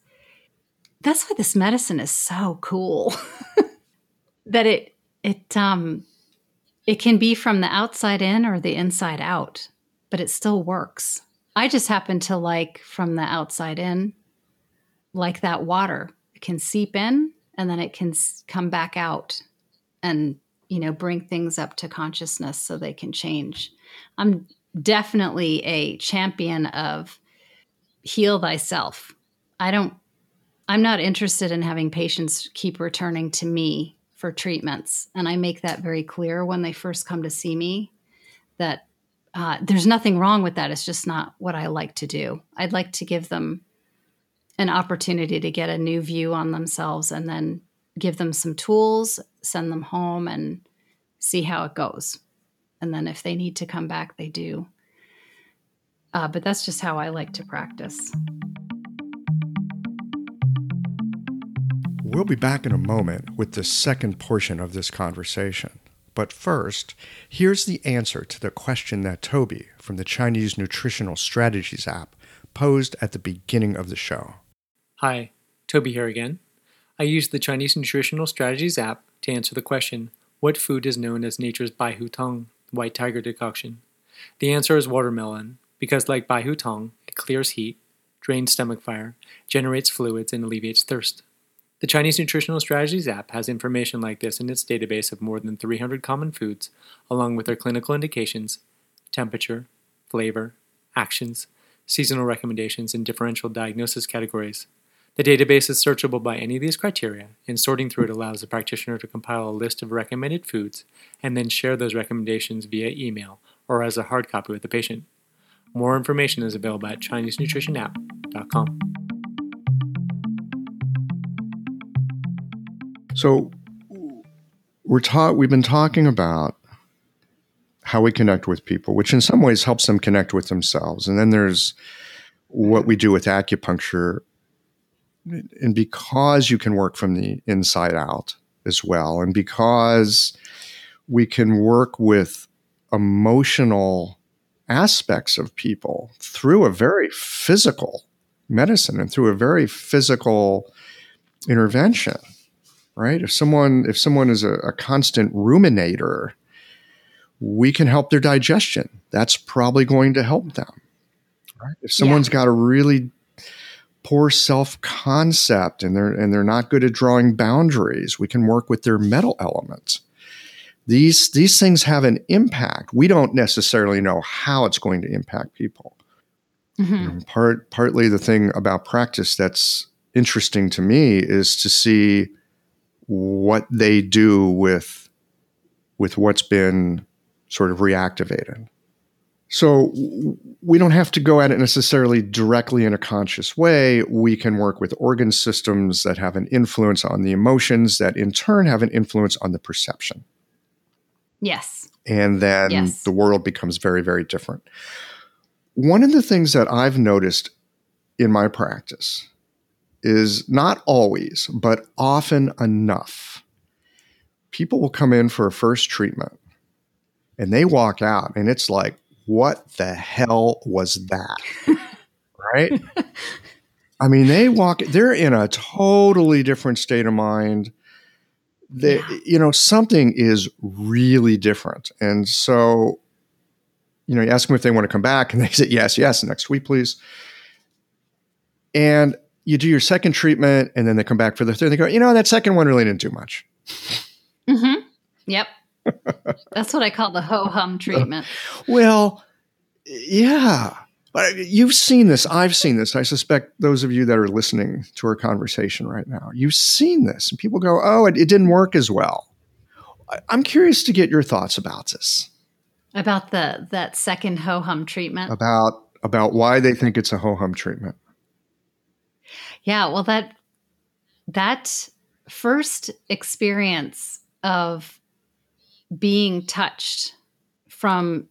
That's why this medicine is so cool. that it it um it can be from the outside in or the inside out, but it still works. I just happen to like from the outside in, like that water. It can seep in and then it can come back out and, you know, bring things up to consciousness so they can change. I'm definitely a champion of heal thyself. I don't, I'm not interested in having patients keep returning to me for treatments. And I make that very clear when they first come to see me that uh, there's nothing wrong with that. It's just not what I like to do. I'd like to give them an opportunity to get a new view on themselves and then give them some tools, send them home, and see how it goes. And then if they need to come back, they do. Uh, but that's just how I like to practice. We'll be back in a moment with the second portion of this conversation. But first, here's the answer to the question that Toby from the Chinese Nutritional Strategies app posed at the beginning of the show. Hi, Toby here again. I used the Chinese Nutritional Strategies app to answer the question What food is known as nature's Bai Hu Tong, white tiger decoction? The answer is watermelon, because like Bai Hu Tong, it clears heat, drains stomach fire, generates fluids, and alleviates thirst. The Chinese Nutritional Strategies app has information like this in its database of more than 300 common foods, along with their clinical indications, temperature, flavor, actions, seasonal recommendations, and differential diagnosis categories. The database is searchable by any of these criteria, and sorting through it allows the practitioner to compile a list of recommended foods and then share those recommendations via email or as a hard copy with the patient. More information is available at ChineseNutritionApp.com. So we're taught we've been talking about how we connect with people, which in some ways helps them connect with themselves. And then there's what we do with acupuncture. And because you can work from the inside out as well, and because we can work with emotional aspects of people through a very physical medicine and through a very physical intervention right? If someone if someone is a, a constant ruminator we can help their digestion. That's probably going to help them right? If someone's got a really poor self-concept and they're and they're not good at drawing boundaries we can work with their metal elements these these things have an impact we don't necessarily know how it's going to impact people Mhm. you know, part partly the thing about practice that's interesting to me is to see what they do with with what's been sort of reactivated. So we don't have to go at it necessarily directly in a conscious way. We can work with organ systems that have an influence on the emotions that in turn have an influence on the perception. Yes. And then yes. the world becomes very, very different. One of the things that I've noticed in my practice is not always, but often enough. People will come in for a first treatment and they walk out and it's like, what the hell was that? right? I mean, they walk, they're in a totally different state of mind. They, yeah. you know, something is really different. And so, you know, you ask them if they want to come back and they say, yes, yes, next week, please. And you do your second treatment and then they come back for the third. They go, you know, that second one really didn't do much. Mm-hmm. Yep. That's what I call the ho hum treatment. well, yeah. But you've seen this. I've seen this. I suspect those of you that are listening to our conversation right now, you've seen this. And people go, oh, it, it didn't work as well. I'm curious to get your thoughts about this. About the that second ho hum treatment. About about why they think it's a ho hum treatment. Yeah, well that that first experience of being touched from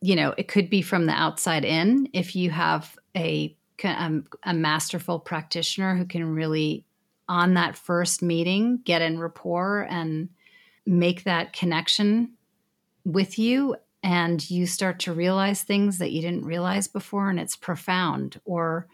you know it could be from the outside in if you have a um, a masterful practitioner who can really on that first meeting get in rapport and make that connection with you and you start to realize things that you didn't realize before and it's profound. Or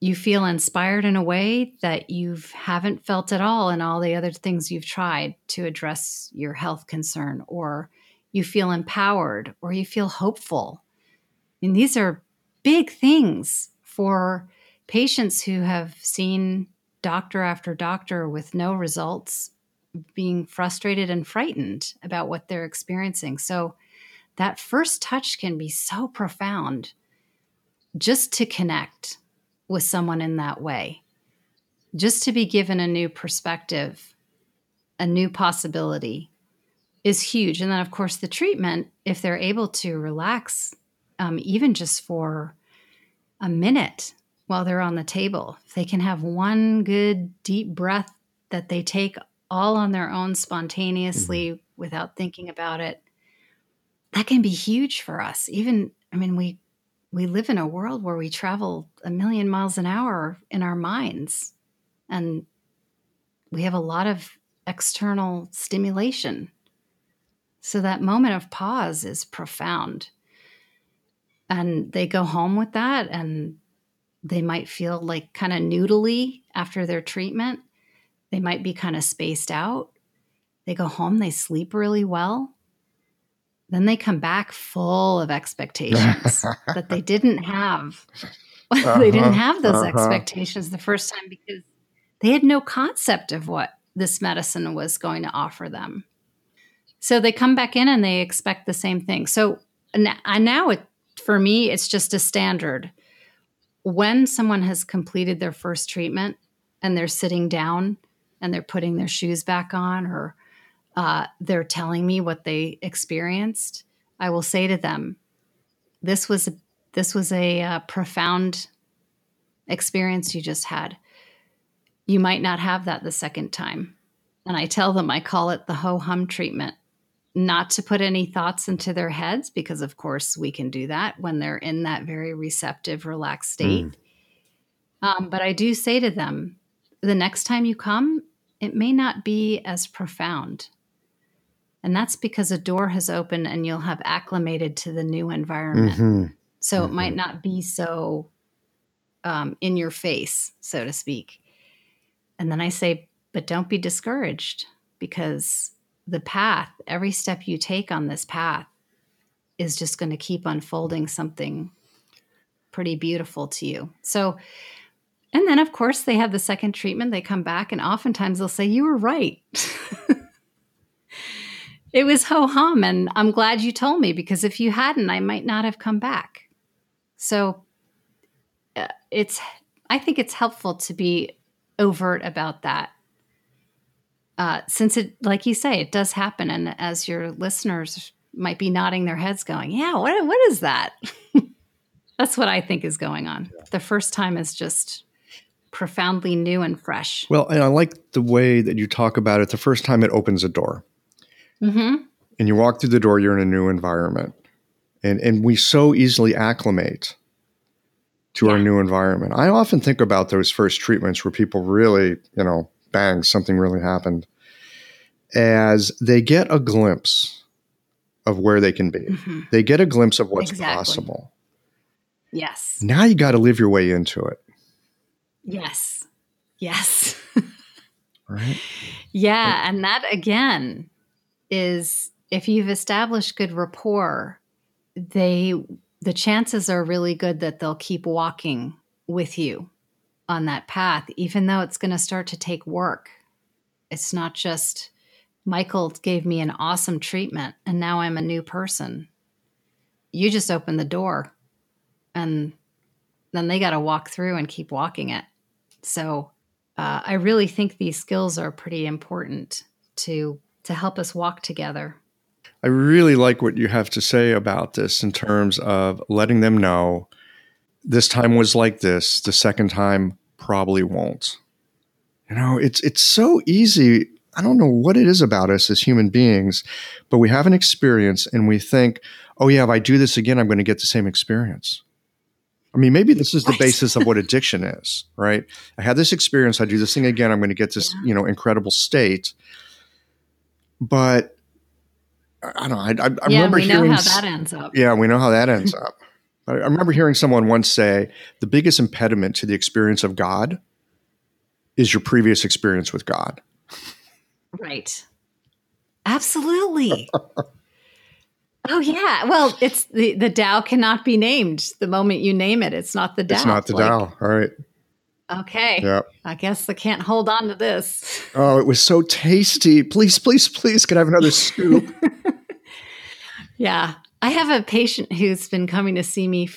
you feel inspired in a way that you haven't felt at all in all the other things you've tried to address your health concern, or you feel empowered, or you feel hopeful. I mean, these are big things for patients who have seen doctor after doctor with no results, being frustrated and frightened about what they're experiencing. So, that first touch can be so profound just to connect with someone in that way. Just to be given a new perspective, a new possibility is huge. And then, of course, the treatment, if they're able to relax, um, even just for a minute while they're on the table, if they can have one good deep breath that they take all on their own spontaneously mm-hmm. without thinking about it, that can be huge for us. Even, I mean, we we live in a world where we travel a million miles an hour in our minds and we have a lot of external stimulation. So that moment of pause is profound. And they go home with that and they might feel like kind of noodly after their treatment. They might be kind of spaced out. They go home, they sleep really well then they come back full of expectations that they didn't have. Uh-huh, they didn't have those uh-huh. expectations the first time because they had no concept of what this medicine was going to offer them. So they come back in and they expect the same thing. So and now it, for me, it's just a standard. When someone has completed their first treatment and they're sitting down and they're putting their shoes back on or uh, they're telling me what they experienced, I will say to them, "This was this was a uh, profound experience you just had. You might not have that the second time." And I tell them I call it the ho hum treatment, not to put any thoughts into their heads because, of course, we can do that when they're in that very receptive, relaxed state. Mm. Um, but I do say to them, the next time you come, it may not be as profound. And that's because a door has opened and you'll have acclimated to the new environment. Mm-hmm. So mm-hmm. it might mm-hmm. not be so um, in your face, so to speak. And then I say, but don't be discouraged because the path, every step you take on this path, is just going to keep unfolding something pretty beautiful to you. So, and then of course, they have the second treatment. They come back, and oftentimes they'll say, You were right. It was ho hum, and I'm glad you told me because if you hadn't, I might not have come back. So uh, it's, I think it's helpful to be overt about that uh, since it, like you say, it does happen, and as your listeners might be nodding their heads, going, "Yeah, what what is that?" That's what I think is going on. The first time is just profoundly new and fresh. Well, and I like the way that you talk about it. The first time it opens a door, hmm and you walk through the door, you're in a new environment, and and we so easily acclimate to our new environment. I often think about those first treatments where people really, you know, bang, something really happened, as they get a glimpse of where they can be. hmm They get a glimpse of what's Exactly. possible. Yes. Now you got to live your way into it, Yes. Yes. right? yeah. And that again is if you've established good rapport, they the chances are really good that they'll keep walking with you on that path, even though it's going to start to take work. It's not just Michael gave me an awesome treatment and now I'm a new person. You just open the door and then they got to walk through and keep walking it. So uh, I really think these skills are pretty important to to help us walk together. I really like what you have to say about this in terms of letting them know this time was like this, the second time probably won't. You know, it's it's so easy. I don't know what it is about us as human beings, but we have an experience and we think, "Oh yeah, if I do this again, I'm going to get the same experience." I mean, maybe this is the Right. basis of what addiction is, right? I had this experience, I do this thing again, I'm going to get this, Yeah. you know, incredible state. But I don't know. I, I, I yeah, remember we know hearing how that ends up. yeah, we know how that ends up. But I remember hearing someone once say the biggest impediment to the experience of God is your previous experience with God. Right. Absolutely. oh yeah. Well, it's the the Tao cannot be named. The moment you name it, it's not the Tao. It's not the Like, Tao. All right. Okay. Yeah. I guess I can't hold on to this. Oh, it was so tasty. Please, please, please, can I have another scoop? Yeah. I have a patient who's been coming to see me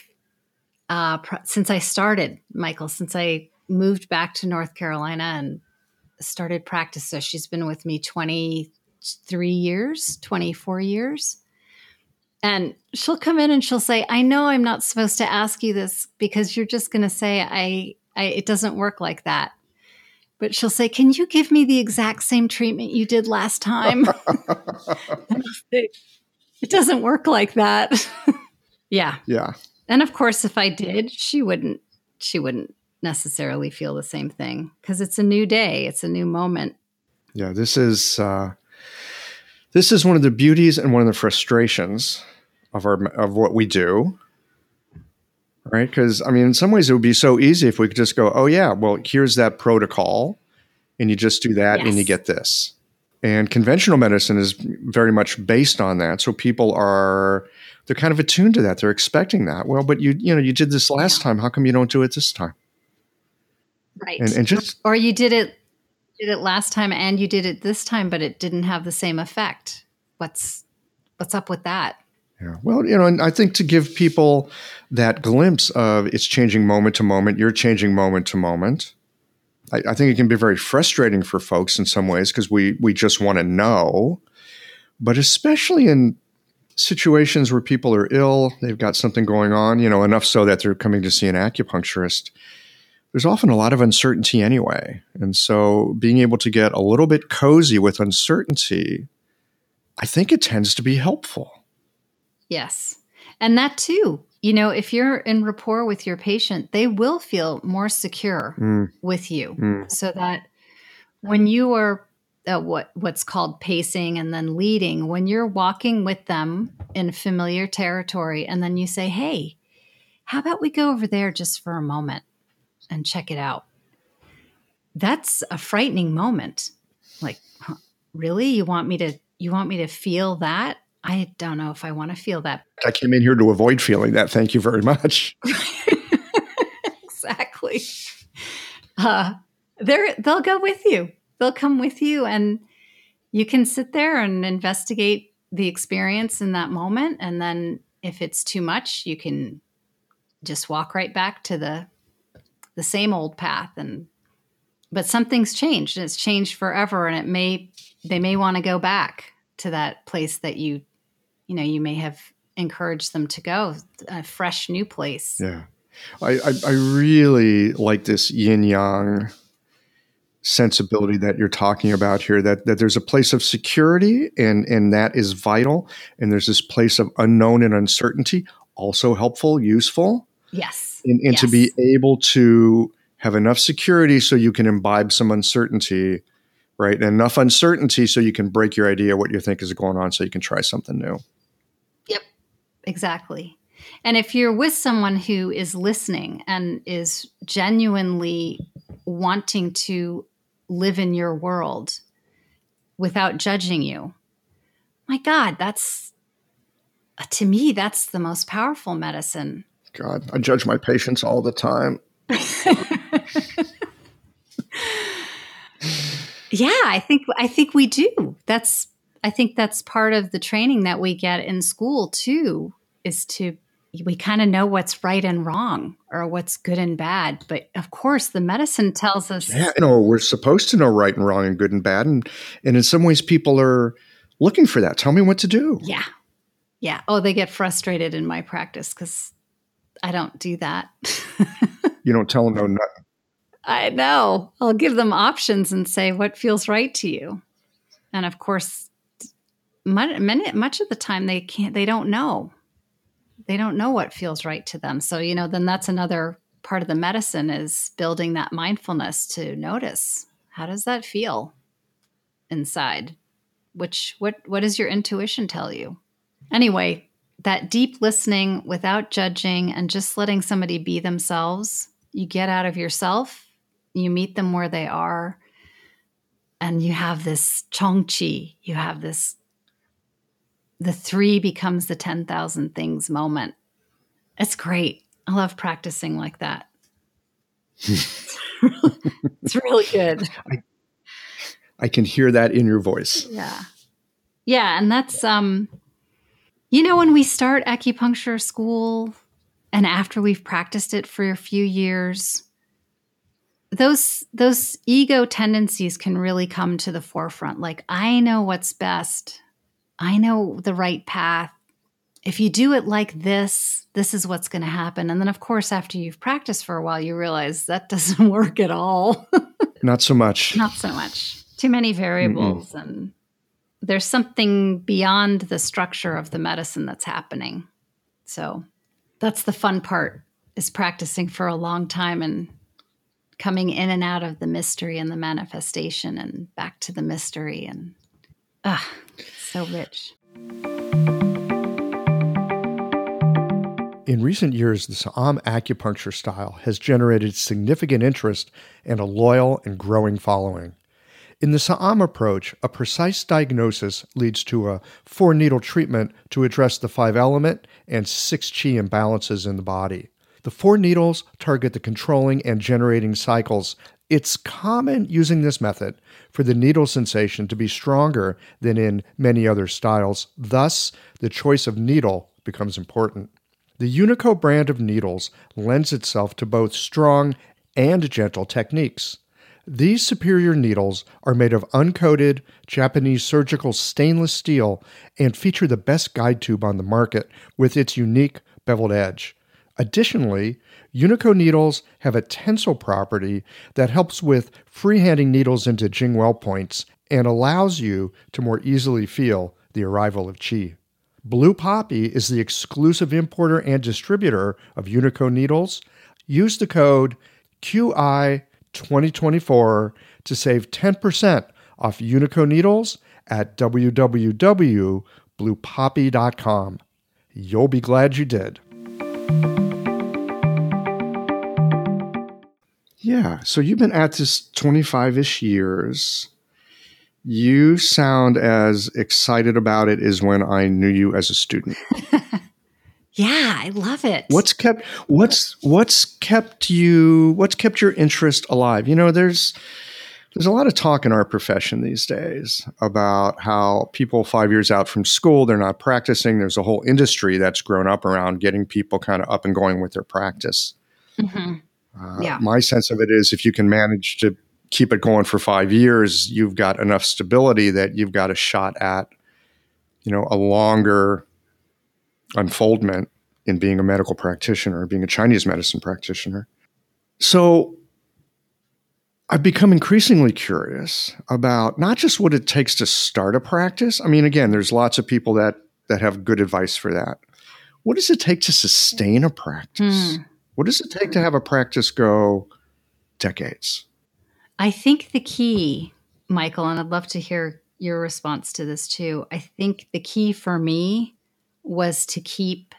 uh, pr- since I started, Michael, since I moved back to North Carolina and started practice. So she's been with me 23 years, 24 years. And she'll come in and she'll say, I know I'm not supposed to ask you this because you're just going to say, I, I, it doesn't work like that. But she'll say, Can you give me the exact same treatment you did last time? it doesn't work like that. yeah. yeah. And of course if I did, she wouldn't she wouldn't necessarily feel the same thing because it's a new day, it's a new moment. Yeah. This is uh, this is one of the beauties and one of the frustrations of our of what we do. Right? Because I mean, in some ways, it would be so easy if we could just go, "Oh yeah, well, here's that protocol," and you just do that, and you get this. And conventional medicine is very much based on that. So people are they're kind of attuned to that. They're expecting that. Well, but you you know you did this last Yeah. time. How come you don't do it this time? Right. And and just or you did it did it last time and you did it this time but it didn't have the same effect. What's what's up with that? Yeah. Well, you know, and I think to give people that glimpse of it's changing moment to moment, you're changing moment to moment. I, I think it can be very frustrating for folks in some ways because we we just want to know, but especially in situations where people are ill, they've got something going on, you know, enough so that they're coming to see an acupuncturist. There's often a lot of uncertainty anyway, and so being able to get a little bit cozy with uncertainty, I think it tends to be helpful. Yes. And that too, you know, if you're in rapport with your patient, they will feel more secure Mm, with you. mm. so that when you are uh, what what's called pacing and then leading when you're walking with them in familiar territory and then you say hey how about we go over there just for a moment and check it out that's a frightening moment like really you want me to you want me to feel that i don't know if i want to feel that I came in here to avoid feeling that. Thank you very much. exactly. Uh, they're they'll go with you. They'll come with you, and you can sit there and investigate the experience in that moment. And then, if it's too much, you can just walk right back to the the same old path and but something's changed and it's changed forever and it may they may want to go back to that place that you you know you may have encouraged them to go a fresh new place Yeah. I, I, I really like this yin yang sensibility that you're talking about here that, that there's a place of security and, and that is vital. And there's this place of unknown and uncertainty, also helpful, useful. yes And, and to be able to have enough security so you can imbibe some uncertainty, right? And enough uncertainty so you can break your idea what you think is going on so you can try something new. Exactly. And if you're with someone who is listening and is genuinely wanting to live in your world without judging you, my God, that's uh, to me, that's the most powerful medicine. God, I judge my patients all the time. Yeah, I think I think we do. That's I think that's part of the training that we get in school too is to we kind of know what's right and wrong or what's good and bad, but of course the medicine tells us Yeah, you know, we're supposed to know right and wrong and good and bad. And, and in some ways, people are looking for that. Tell me what to do. yeah. Yeah. Oh, they get frustrated in my practice cuz I don't do that. You don't tell them no, no I know. I'll give them options and say what feels right to you. And of course, many, much of the time they can't, they don't know. They don't know what feels right to them. So, you know, then that's another part of the medicine is building that mindfulness to notice how does that feel inside? Which, what, what does your intuition tell you? Anyway, that deep listening without judging and just letting somebody be themselves, you get out of yourself, you meet them where they are, and you have this chongqi, you have this the three becomes the 10,000 things moment. It's great. I love practicing like that. it's really good. I can hear that in your voice. Yeah. Yeah, and that's um you know when we start acupuncture school and after we've practiced it for a few years those those ego tendencies can really come to the forefront like I know what's best. I know the right path. If you do it like this, this is what's going to happen. And then of course after you've practiced for a while you realize that doesn't work at all. Not so much. Not so much. Too many variables, and there's something beyond the structure of the medicine that's happening. So that's the fun part is practicing for a long time and coming in and out of the mystery and the manifestation and back to the mystery and ah, so rich. In recent years, the Sa'am acupuncture style has generated significant interest and a loyal and growing following. In the Sa'am approach, a precise diagnosis leads to a four needle treatment to address the five element and six chi imbalances in the body. The four needles target the controlling and generating cycles. It's common using this method for the needle sensation to be stronger than in many other styles. Thus, the choice of needle becomes important. The Unico brand of needles lends itself to both strong and gentle techniques. These superior needles are made of uncoated Japanese surgical stainless steel and feature the best guide tube on the market with its unique beveled edge. Additionally, Unico needles have a tensile property that helps with freehanding needles into Jingwell points and allows you to more easily feel the arrival of chi. Blue Poppy is the exclusive importer and distributor of Unico needles. Use the code QI2024 to save 10% off Unico needles at www.bluepoppy.com. You'll be glad you did. Yeah, so you've been at this 25 ish years. You sound as excited about it as when I knew you as a student. Yeah, I love it. What's kept what's what's kept you what's kept your interest alive? You know, there's there's a lot of talk in our profession these days about how people 5 years out from school they're not practicing. There's a whole industry that's grown up around getting people kind of up and going with their practice. Mhm. Uh, Yeah. My sense of it is if you can manage to keep it going for five years, you've got enough stability that you've got a shot at, you know, a longer unfoldment in being a medical practitioner, being a Chinese medicine practitioner. So I've become increasingly curious about not just what it takes to start a practice. I mean, again, there's lots of people that that have good advice for that. What does it take to sustain a practice? Hmm. What does it take to have a practice go decades? I think the key, Michael, and I'd love to hear your response to this too. I think the key for me was to keep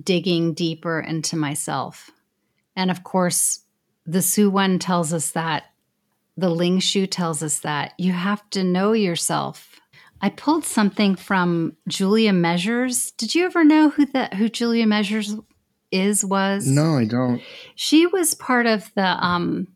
digging deeper into myself. And of course, the Su Wen tells us that, the Ling Shu tells us that you have to know yourself. I pulled something from Julia Measures. Did you ever know who that who Julia Measures is was? No, I don't. She was part of the um,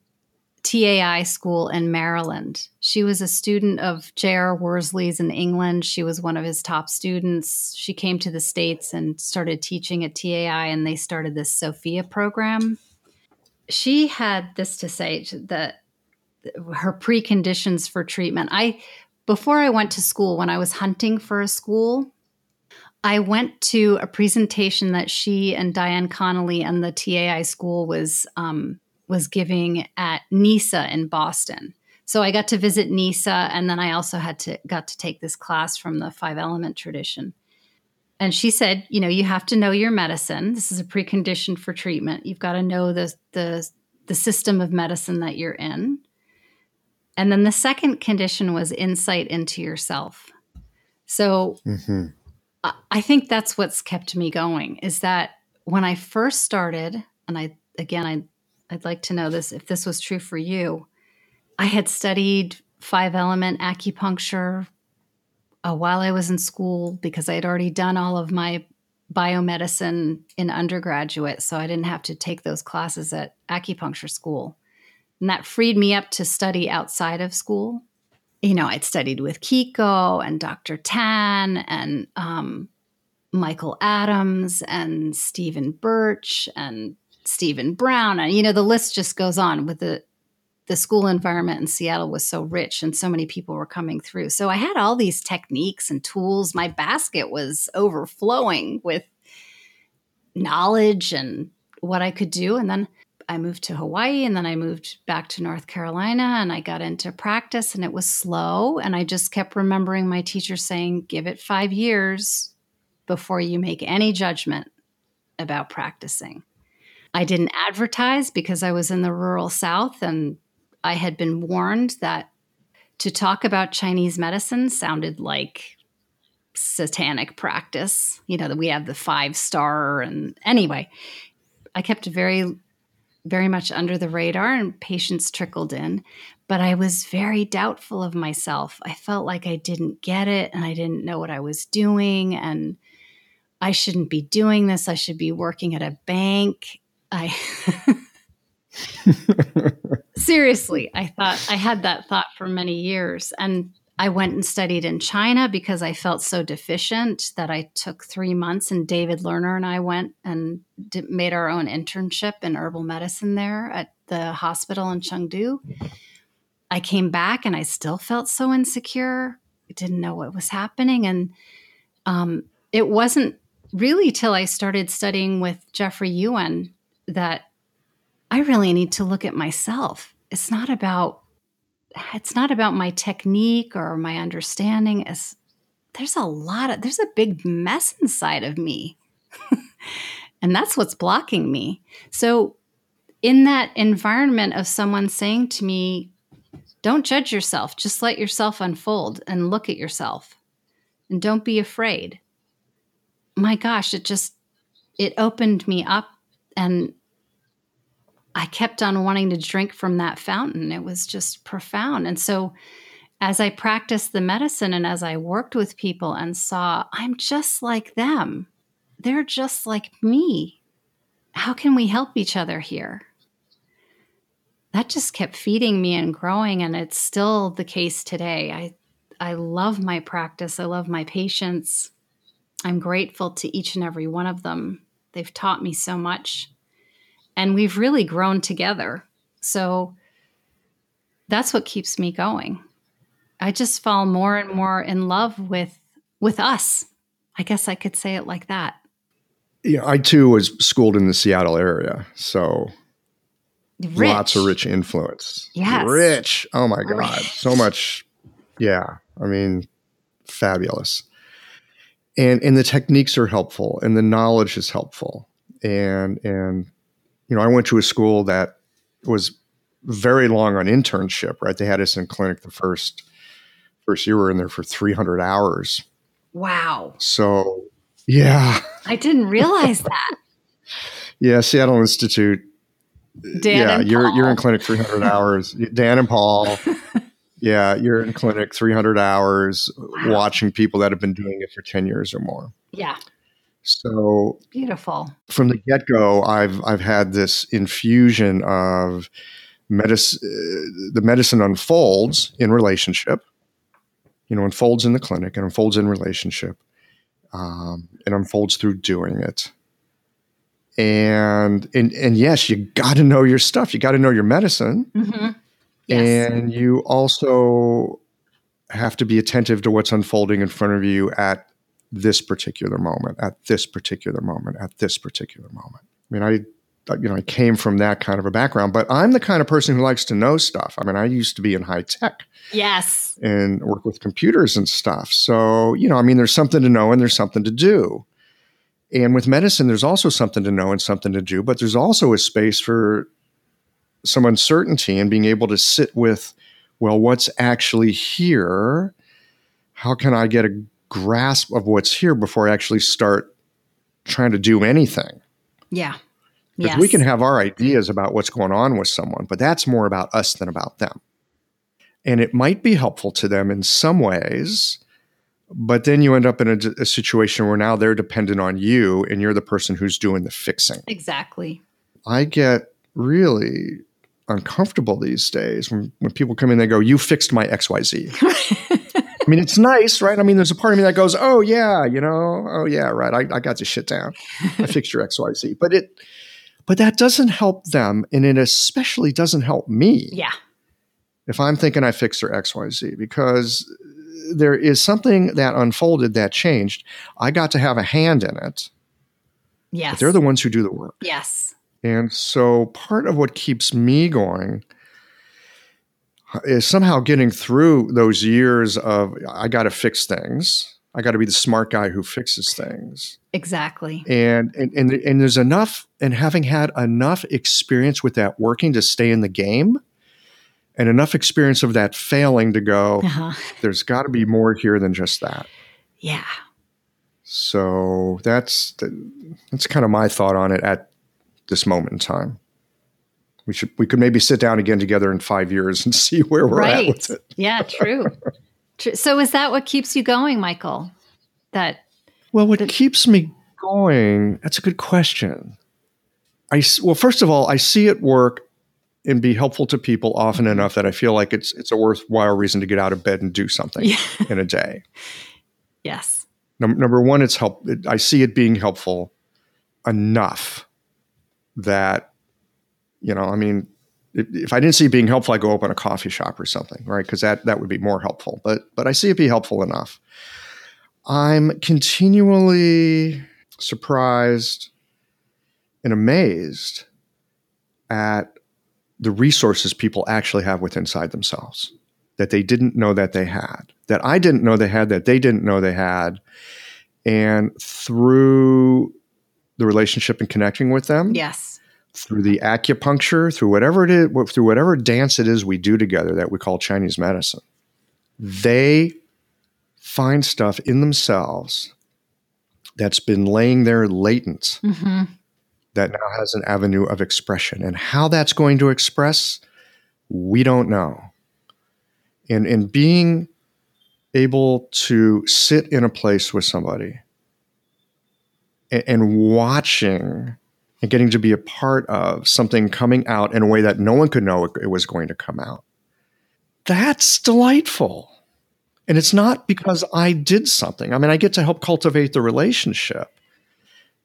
TAI school in Maryland. She was a student of J.R. Worsley's in England. She was one of his top students. She came to the States and started teaching at TAI, and they started this Sophia program. She had this to say that her preconditions for treatment. I before I went to school, when I was hunting for a school, I went to a presentation that she and Dianne Connelly and the TAI school was um, was giving at NESA in Boston. So I got to visit NESA, and then I also had to got to take this class from the five element tradition. And she said, you know, you have to know your medicine. This is a precondition for treatment. You've got to know the the the system of medicine that you're in. And then the second condition was insight into yourself. So mm-hmm. I, think that's what's kept me going is that when I first started, and I again I I'd like to know this if this was true for you. I had studied five element acupuncture uh, while I was in school because I had already done all of my biomedicine in undergraduate, so I didn't have to take those classes at acupuncture school. And that freed me up to study outside of school. You know, I'd studied with Kiiko and Dr. Tan and um, Michael Adams and Stephen Birch and Stephen Brown, and you know the list just goes on. With the the school environment in Seattle was so rich, and so many people were coming through. So I had all these techniques and tools. My basket was overflowing with knowledge and what I could do. And then I moved to Hawaii, and then I moved back to North Carolina, and I got into practice, and it was slow. And I just kept remembering my teacher saying, "Give it five years." Before you make any judgment about practicing. I didn't advertise because I was in the rural South and I had been warned that to talk about Chinese medicine sounded like satanic practice. You know, that we have the five star. And anyway, I kept very, very much under the radar and patients trickled in. But I was very doubtful of myself. I felt like I didn't get it and I didn't know what I was doing. And I shouldn't be doing this. I should be working at a bank. I seriously, I thought I had that thought for many years. And I went and studied in China because I felt so deficient that I took three months. And David Lerner and I went and did, made our own internship in herbal medicine there at the hospital in Chengdu. I came back and I still felt so insecure. I didn't know what was happening. And um, it wasn't really till I started studying with Jeffrey Yuen that I really need to look at myself. It's not about it's not about my technique or my understanding as there's a lot of there's a big mess inside of me. and that's what's blocking me. So in that environment of someone saying to me, don't judge yourself, just let yourself unfold and look at yourself. And don't be afraid. My gosh, it just it opened me up and I kept on wanting to drink from that fountain. It was just profound. And so, as I practiced the medicine and as I worked with people and saw, I'm just like them, they're just like me. How can we help each other here? That just kept feeding me and growing. And it's still the case today. I, I love my practice, I love my patients. I'm grateful to each and every one of them. They've taught me so much and we've really grown together. So that's what keeps me going. I just fall more and more in love with with us. I guess I could say it like that. Yeah, I too was schooled in the Seattle area, so Rich. lots of rich influence. Yes. Rich. Oh my God. Rich. So much. Yeah. I mean, fabulous. And and the techniques are helpful and the knowledge is helpful. And and you know, I went to a school that was very long on internship, right? They had us in clinic the first first year we were in there for 300 hours. Wow. So, yeah. I didn't realize that. Yeah, Seattle Institute Dan yeah, you're you're in clinic 300 hours. Dan and Paul. yeah, you're in clinic 300 hours Wow. watching people that have been doing it for 10 years or more. Yeah. So Beautiful. from the get go, I've I've had this infusion of medicine. the medicine unfolds in relationship. You know, unfolds in the clinic and unfolds in relationship. Um, it unfolds through doing it. And and and yes, you got to know your stuff. You got to know your medicine. hmm Yes. And you also have to be attentive to what's unfolding in front of you at this particular moment, at this particular moment, at this particular moment. I mean, I, you know, I came from that kind of a background, but I'm the kind of person who likes to know stuff. I mean, I used to be in high tech yes. and work with computers and stuff. So, you know, I mean, there's something to know and there's something to do. And with medicine, there's also something to know and something to do, but there's also a space for some uncertainty and being able to sit with, well, what's actually here? How can I get a grasp of what's here before I actually start trying to do anything? Yeah. Because Yes. we can have our ideas about what's going on with someone, but that's more about us than about them. And it might be helpful to them in some ways, but then you end up in a, a situation where now they're dependent on you and you're the person who's doing the fixing. exactly. I get really uncomfortable these days when, when people come in they go, You fixed my XYZ. I mean, it's nice, right? I mean, there's a part of me that goes, Oh, yeah, you know, oh, yeah, right. I, I got this shit down. I fixed your XYZ. But it, but that doesn't help them. And it especially doesn't help me yeah. if I'm thinking I fixed their XYZ because there is something that unfolded that changed. I got to have a hand in it, Yes. they're the ones who do the work. yes. And so part of what keeps me going is somehow getting through those years of I got to fix things. I got to be the smart guy who fixes things. Exactly. And, and and and there's enough and having had enough experience with that working to stay in the game and enough experience of that failing to go Uh-huh. there's got to be more here than just that. Yeah. So that's that's kind of my thought on it at this moment in time. We should we could maybe sit down again together in five years and see where we're at with it. Yeah, true. true. So is that what keeps you going, Michael? That Well, what keeps me going? That's a good question. I well, first of all, I see it work and be helpful to people often mm-hmm. enough that I feel like it's it's a worthwhile reason to get out of bed and do something Yeah. in a day. yes. Num- number one, it's help. It, I see it being helpful enough that you know. I mean, if, if I didn't see being helpful, I'd go open a coffee shop or something, right? Because that that would be more helpful. But but I see it be helpful enough. I'm continually surprised and amazed at the resources people actually have within inside themselves that they didn't know that they had, that I didn't know they had, that they didn't know they had. And through the relationship and connecting with them, Yes. Through the acupuncture, through whatever it is, through whatever dance it is we do together that we call Chinese medicine, they find stuff in themselves that's been laying there latent hmm that now has an avenue of expression. And how that's going to express, we don't know. And, and being able to sit in a place with somebody and, and watching and getting to be a part of something coming out in a way that no one could know it, was going to come out. That's delightful. And it's not because I did something. I mean, I get to help cultivate the relationship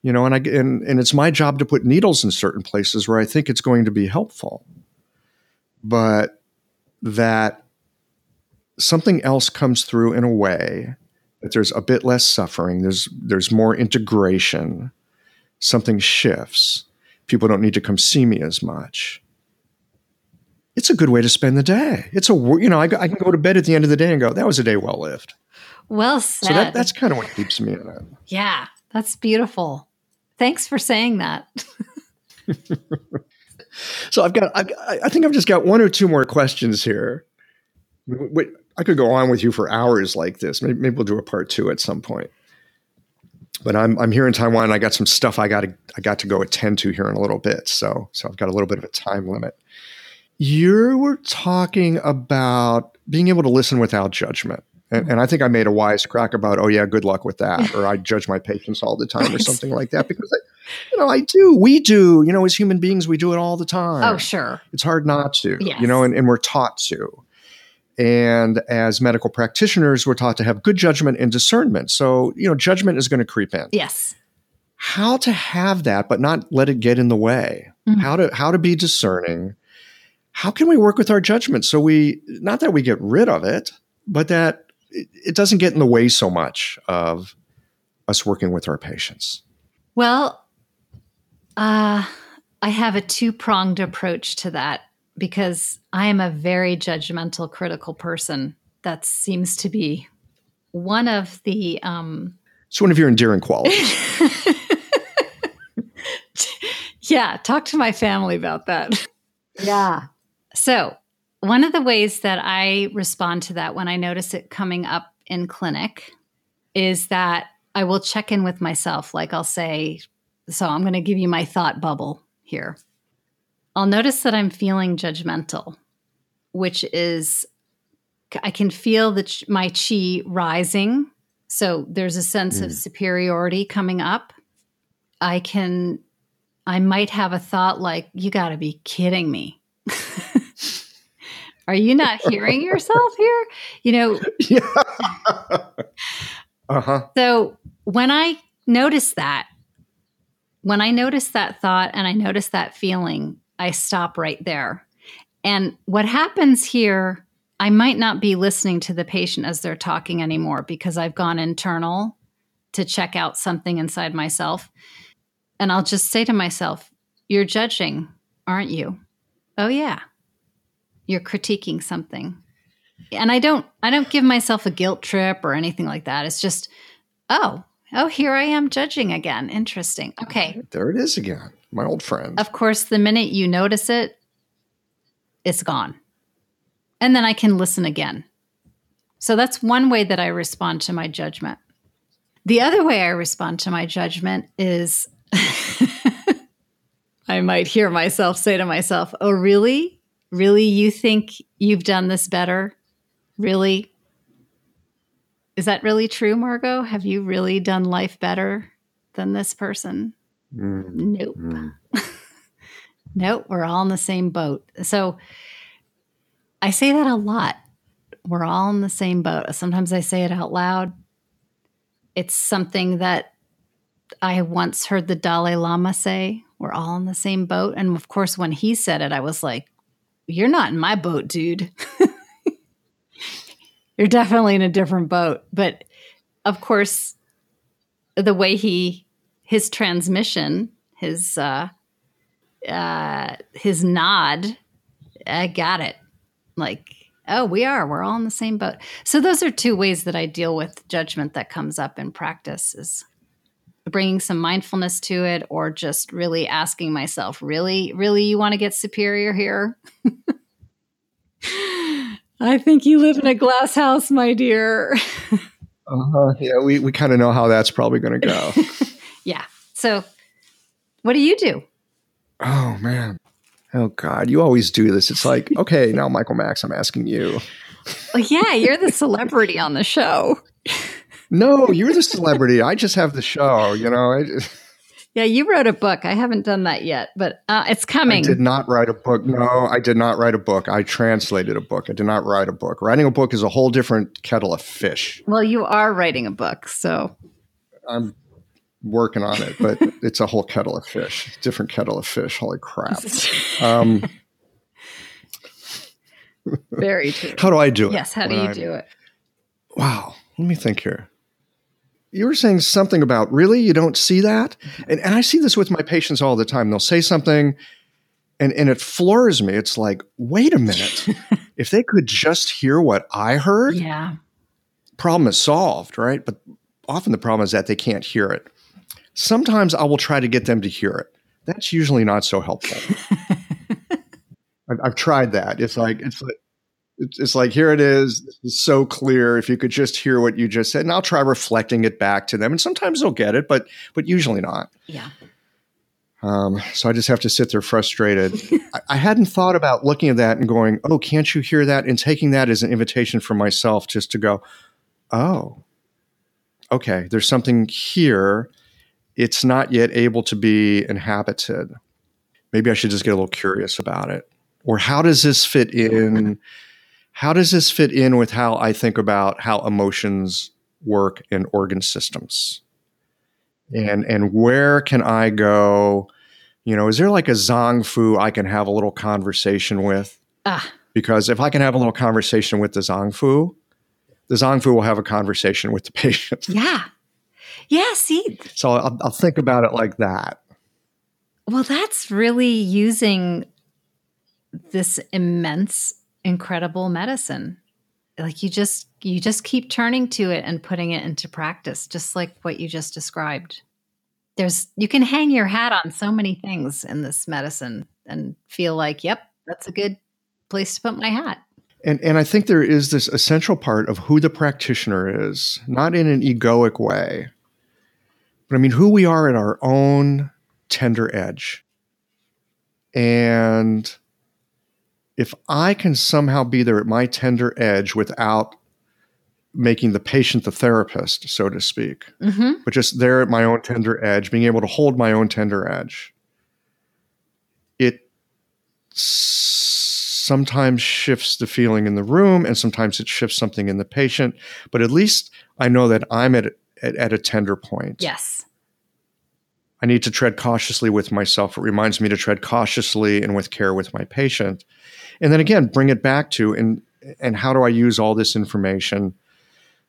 you know and i and, and it's my job to put needles in certain places where i think it's going to be helpful but that something else comes through in a way that there's a bit less suffering, there's there's more integration, something shifts. People don't need to come see me as much. It's a good way to spend the day. It's a you know I, I can go to bed at the end of the day and go that was a day well lived. Well said. So that, that's kind of what keeps me in it. Yeah, that's beautiful. Thanks for saying that. so I've got, I've, I think I've just got one or two more questions here. I could go on with you for hours like this. Maybe, maybe we'll do a part two at some point. But I'm I'm here in Taiwan. I got some stuff I got to I got to go attend to here in a little bit. So so I've got a little bit of a time limit. You were talking about being able to listen without judgment. And, and, I think I made a wise crack about, oh yeah, good luck with that, or I judge my patients all the time, or something like that. Because, I, you know, I do, we do, you know, as human beings, we do it all the time. Oh, sure. It's hard not to, yes. you know, and, and we're taught to. And as medical practitioners, we're taught to have good judgment and discernment. So, you know, judgment is going to creep in. Yes. How to have that, but not let it get in the way. Mm-hmm. How to how to be discerning. How can we work with our judgment so we not that we get rid of it, but that it, doesn't get in the way so much of us working with our patients? Well, uh, I have a two pronged approach to that because I am a very judgmental, critical person. That seems to be one of the. Um, it's one of your endearing qualities. yeah, talk to my family about that. Yeah. So one of the ways that I respond to that when I notice it coming up in clinic is that I will check in with myself. Like I'll say, So I'm going to give you my thought bubble here. I'll notice that I'm feeling judgmental, which is, I can feel that my chi rising. So there's a sense mm. of superiority coming up. I can, I might have a thought like, You got to be kidding me. Are you not hearing yourself here? You know. Yeah. uh-huh. So when I notice that, when I notice that thought and I notice that feeling, I stop right there. And what happens here, I might not be listening to the patient as they're talking anymore because I've gone internal to check out something inside myself. And I'll just say to myself, You're judging, aren't you? Oh, yeah. You're critiquing something. And i don't i don't give myself a guilt trip or anything like that. It's just oh oh here i am judging again. Interesting. Okay. There it is again my old friend of course the minute you notice it it's gone and then i can listen again so that's one way that i respond to my judgment the other way i respond to my judgment is i might hear myself say to myself oh really Really, you think you've done this better? Really? Is that really true, Margot? Have you really done life better than this person? Mm. Nope. Mm. nope, we're all in the same boat. So I say that a lot. We're all in the same boat. Sometimes I say it out loud. It's something that I once heard the Dalai Lama say. We're all in the same boat. And of course, when he said it, I was like, you're not in my boat, dude. you're definitely in a different boat. But of course, the way he, his transmission, his, uh, uh, his nod, I got it. Like, oh, we are. We're all in the same boat. So those are two ways that I deal with judgment that comes up in practice is bringing some mindfulness to it or just really asking myself really really you want to get superior here i think you live in a glass house my dear uh-huh. yeah we, we kind of know how that's probably going to go yeah so what do you do oh man oh god you always do this it's like okay now michael max i'm asking you well yeah you're the celebrity on the show no, you're the celebrity. I just have the show, you know. Just... Yeah, you wrote a book. I haven't done that yet, but uh, it's coming. I did not write a book. No, I did not write a book. I translated a book. I did not write a book. Writing a book is a whole different kettle of fish. Well, you are writing a book, so I'm working on it, but it's a whole kettle of fish, different kettle of fish. Holy crap! Um, Very true. How do I do it? Yes, how do you I'm- do it? Wow. Let me think here. You were saying something about really you don't see that? And, and I see this with my patients all the time. They'll say something and, and it floors me. It's like, wait a minute. if they could just hear what I heard, Yeah. problem is solved, right? But often the problem is that they can't hear it. Sometimes I will try to get them to hear it. That's usually not so helpful. I've, I've tried that. It's like it's like it's it's like here it is. Is so clear. If you could just hear what you just said, and I'll try reflecting it back to them. And sometimes they'll get it, but but usually not. Yeah. Um, so I just have to sit there frustrated. I, I hadn't thought about looking at that and going, "Oh, can't you hear that?" and taking that as an invitation for myself just to go, "Oh, okay, there's something here. It's not yet able to be inhabited. Maybe I should just get a little curious about it. Or how does this fit in? How does this fit in with how I think about how emotions work in organ systems? And and where can I go? You know, is there like a Zang Fu I can have a little conversation with? Ah, Because if I can have a little conversation with the Zang Fu, the Zang Fu will have a conversation with the patient. yeah. Yeah. See, So I'll, I'll think about it like that. well, that's really using this immense, incredible medicine. Like you just, you just keep turning to it and putting it into practice, just like what you just described. There's, you can hang your hat on so many things in this medicine and feel like, yep, that's a good place to put my hat. And, and I think there is this essential part of who the practitioner is, not in an egoic way, but I mean, who we are at our own tender edge. And if I can somehow be there at my tender edge without making the patient the therapist, so to speak, Mm-hmm. but just there at my own tender edge, being able to hold my own tender edge, it sometimes shifts the feeling in the room and sometimes it shifts something in the patient. But at least I know that I'm at, at, at a tender point. Yes. I need to tread cautiously with myself. It reminds me to tread cautiously and with care with my patient. And then again, bring it back to and and how do I use all this information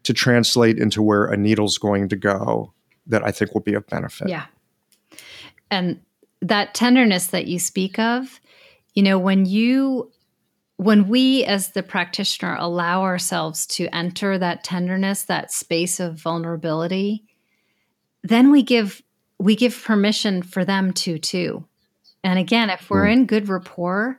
to translate into where a needle's going to go that I think will be of benefit. Yeah. And that tenderness that you speak of, you know, when you when we as the practitioner allow ourselves to enter that tenderness, that space of vulnerability, then we give we give permission for them to too. And again, if we're Mm. in good rapport,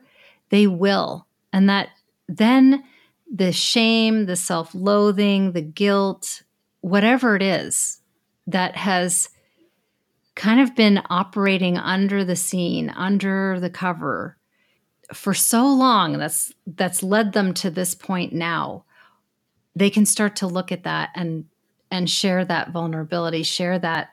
they will. And that then the shame, the self-loathing, the guilt, whatever it is that has kind of been operating under the scene, under the cover for so long that's that's led them to this point now. They can start to look at that and and share that vulnerability, share that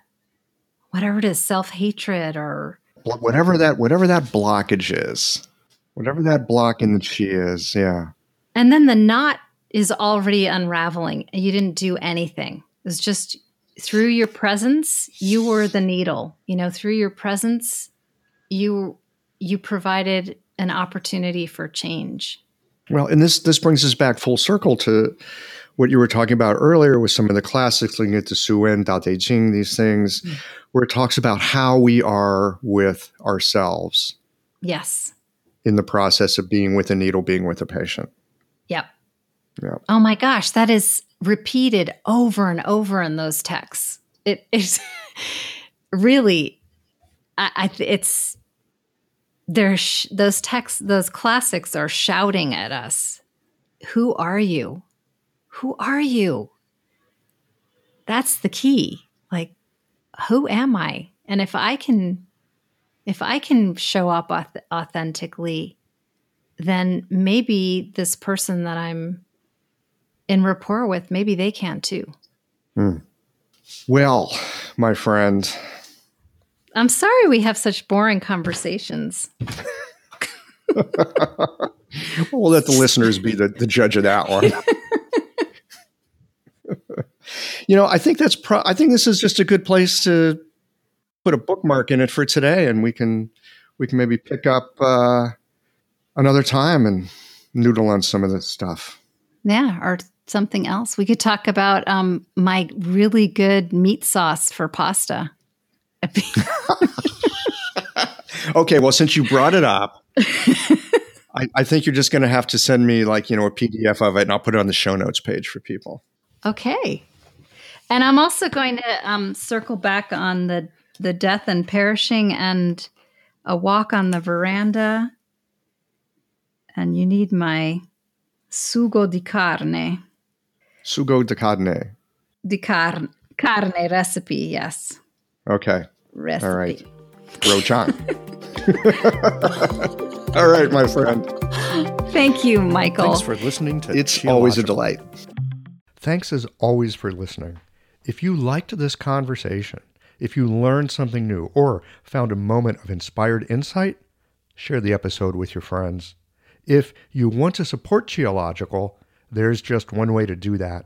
whatever it is, self-hatred or Whatever that whatever that blockage is, whatever that block in the chi is, yeah. and then the knot is already unraveling. You didn't do anything. It's just through your presence, you were the needle. You know, through your presence, you you provided an opportunity for change. Well, and this this brings us back full circle to what you were talking about earlier with some of the classics, looking at the Su Wen, Dao De Jing, these things, mm. where it talks about how we are with ourselves Yes. in the process of being with a needle, being with a patient. Yep. Yep. Oh my gosh, that is repeated over and over in those texts. It is really, I, I it's there's sh- those texts, those classics are shouting at us. Who are you? Who are you? That's the key. Like, who am I? And if I can, if I can show up auth- authentically, then maybe this person that I'm in rapport with, maybe they can too. Hmm. Well, my friend, I'm sorry we have such boring conversations. we'll let the listeners be the, the judge of that one. you know, I think that's pro- I think this is just a good place to put a bookmark in it for today, and we can we can maybe pick up uh, another time and noodle on some of this stuff. Yeah, or something else. We could talk about um, my really good meat sauce for pasta. okay, well, since you brought it up, I, I think you're just going to have to send me like you know a PDF of it, and I'll put it on the show notes page for people. Okay, and I'm also going to um, circle back on the the death and perishing and a walk on the veranda. And you need my sugo di carne. Sugo di carne. Di carne, carne recipe, yes. Okay. Recipe. All right. Rochon. All right, my friend. Thank you, Michael. Thanks for listening to It's always a delight. Thanks as always for listening. If you liked this conversation, if you learned something new or found a moment of inspired insight, share the episode with your friends. If you want to support Qiological, there's just one way to do that.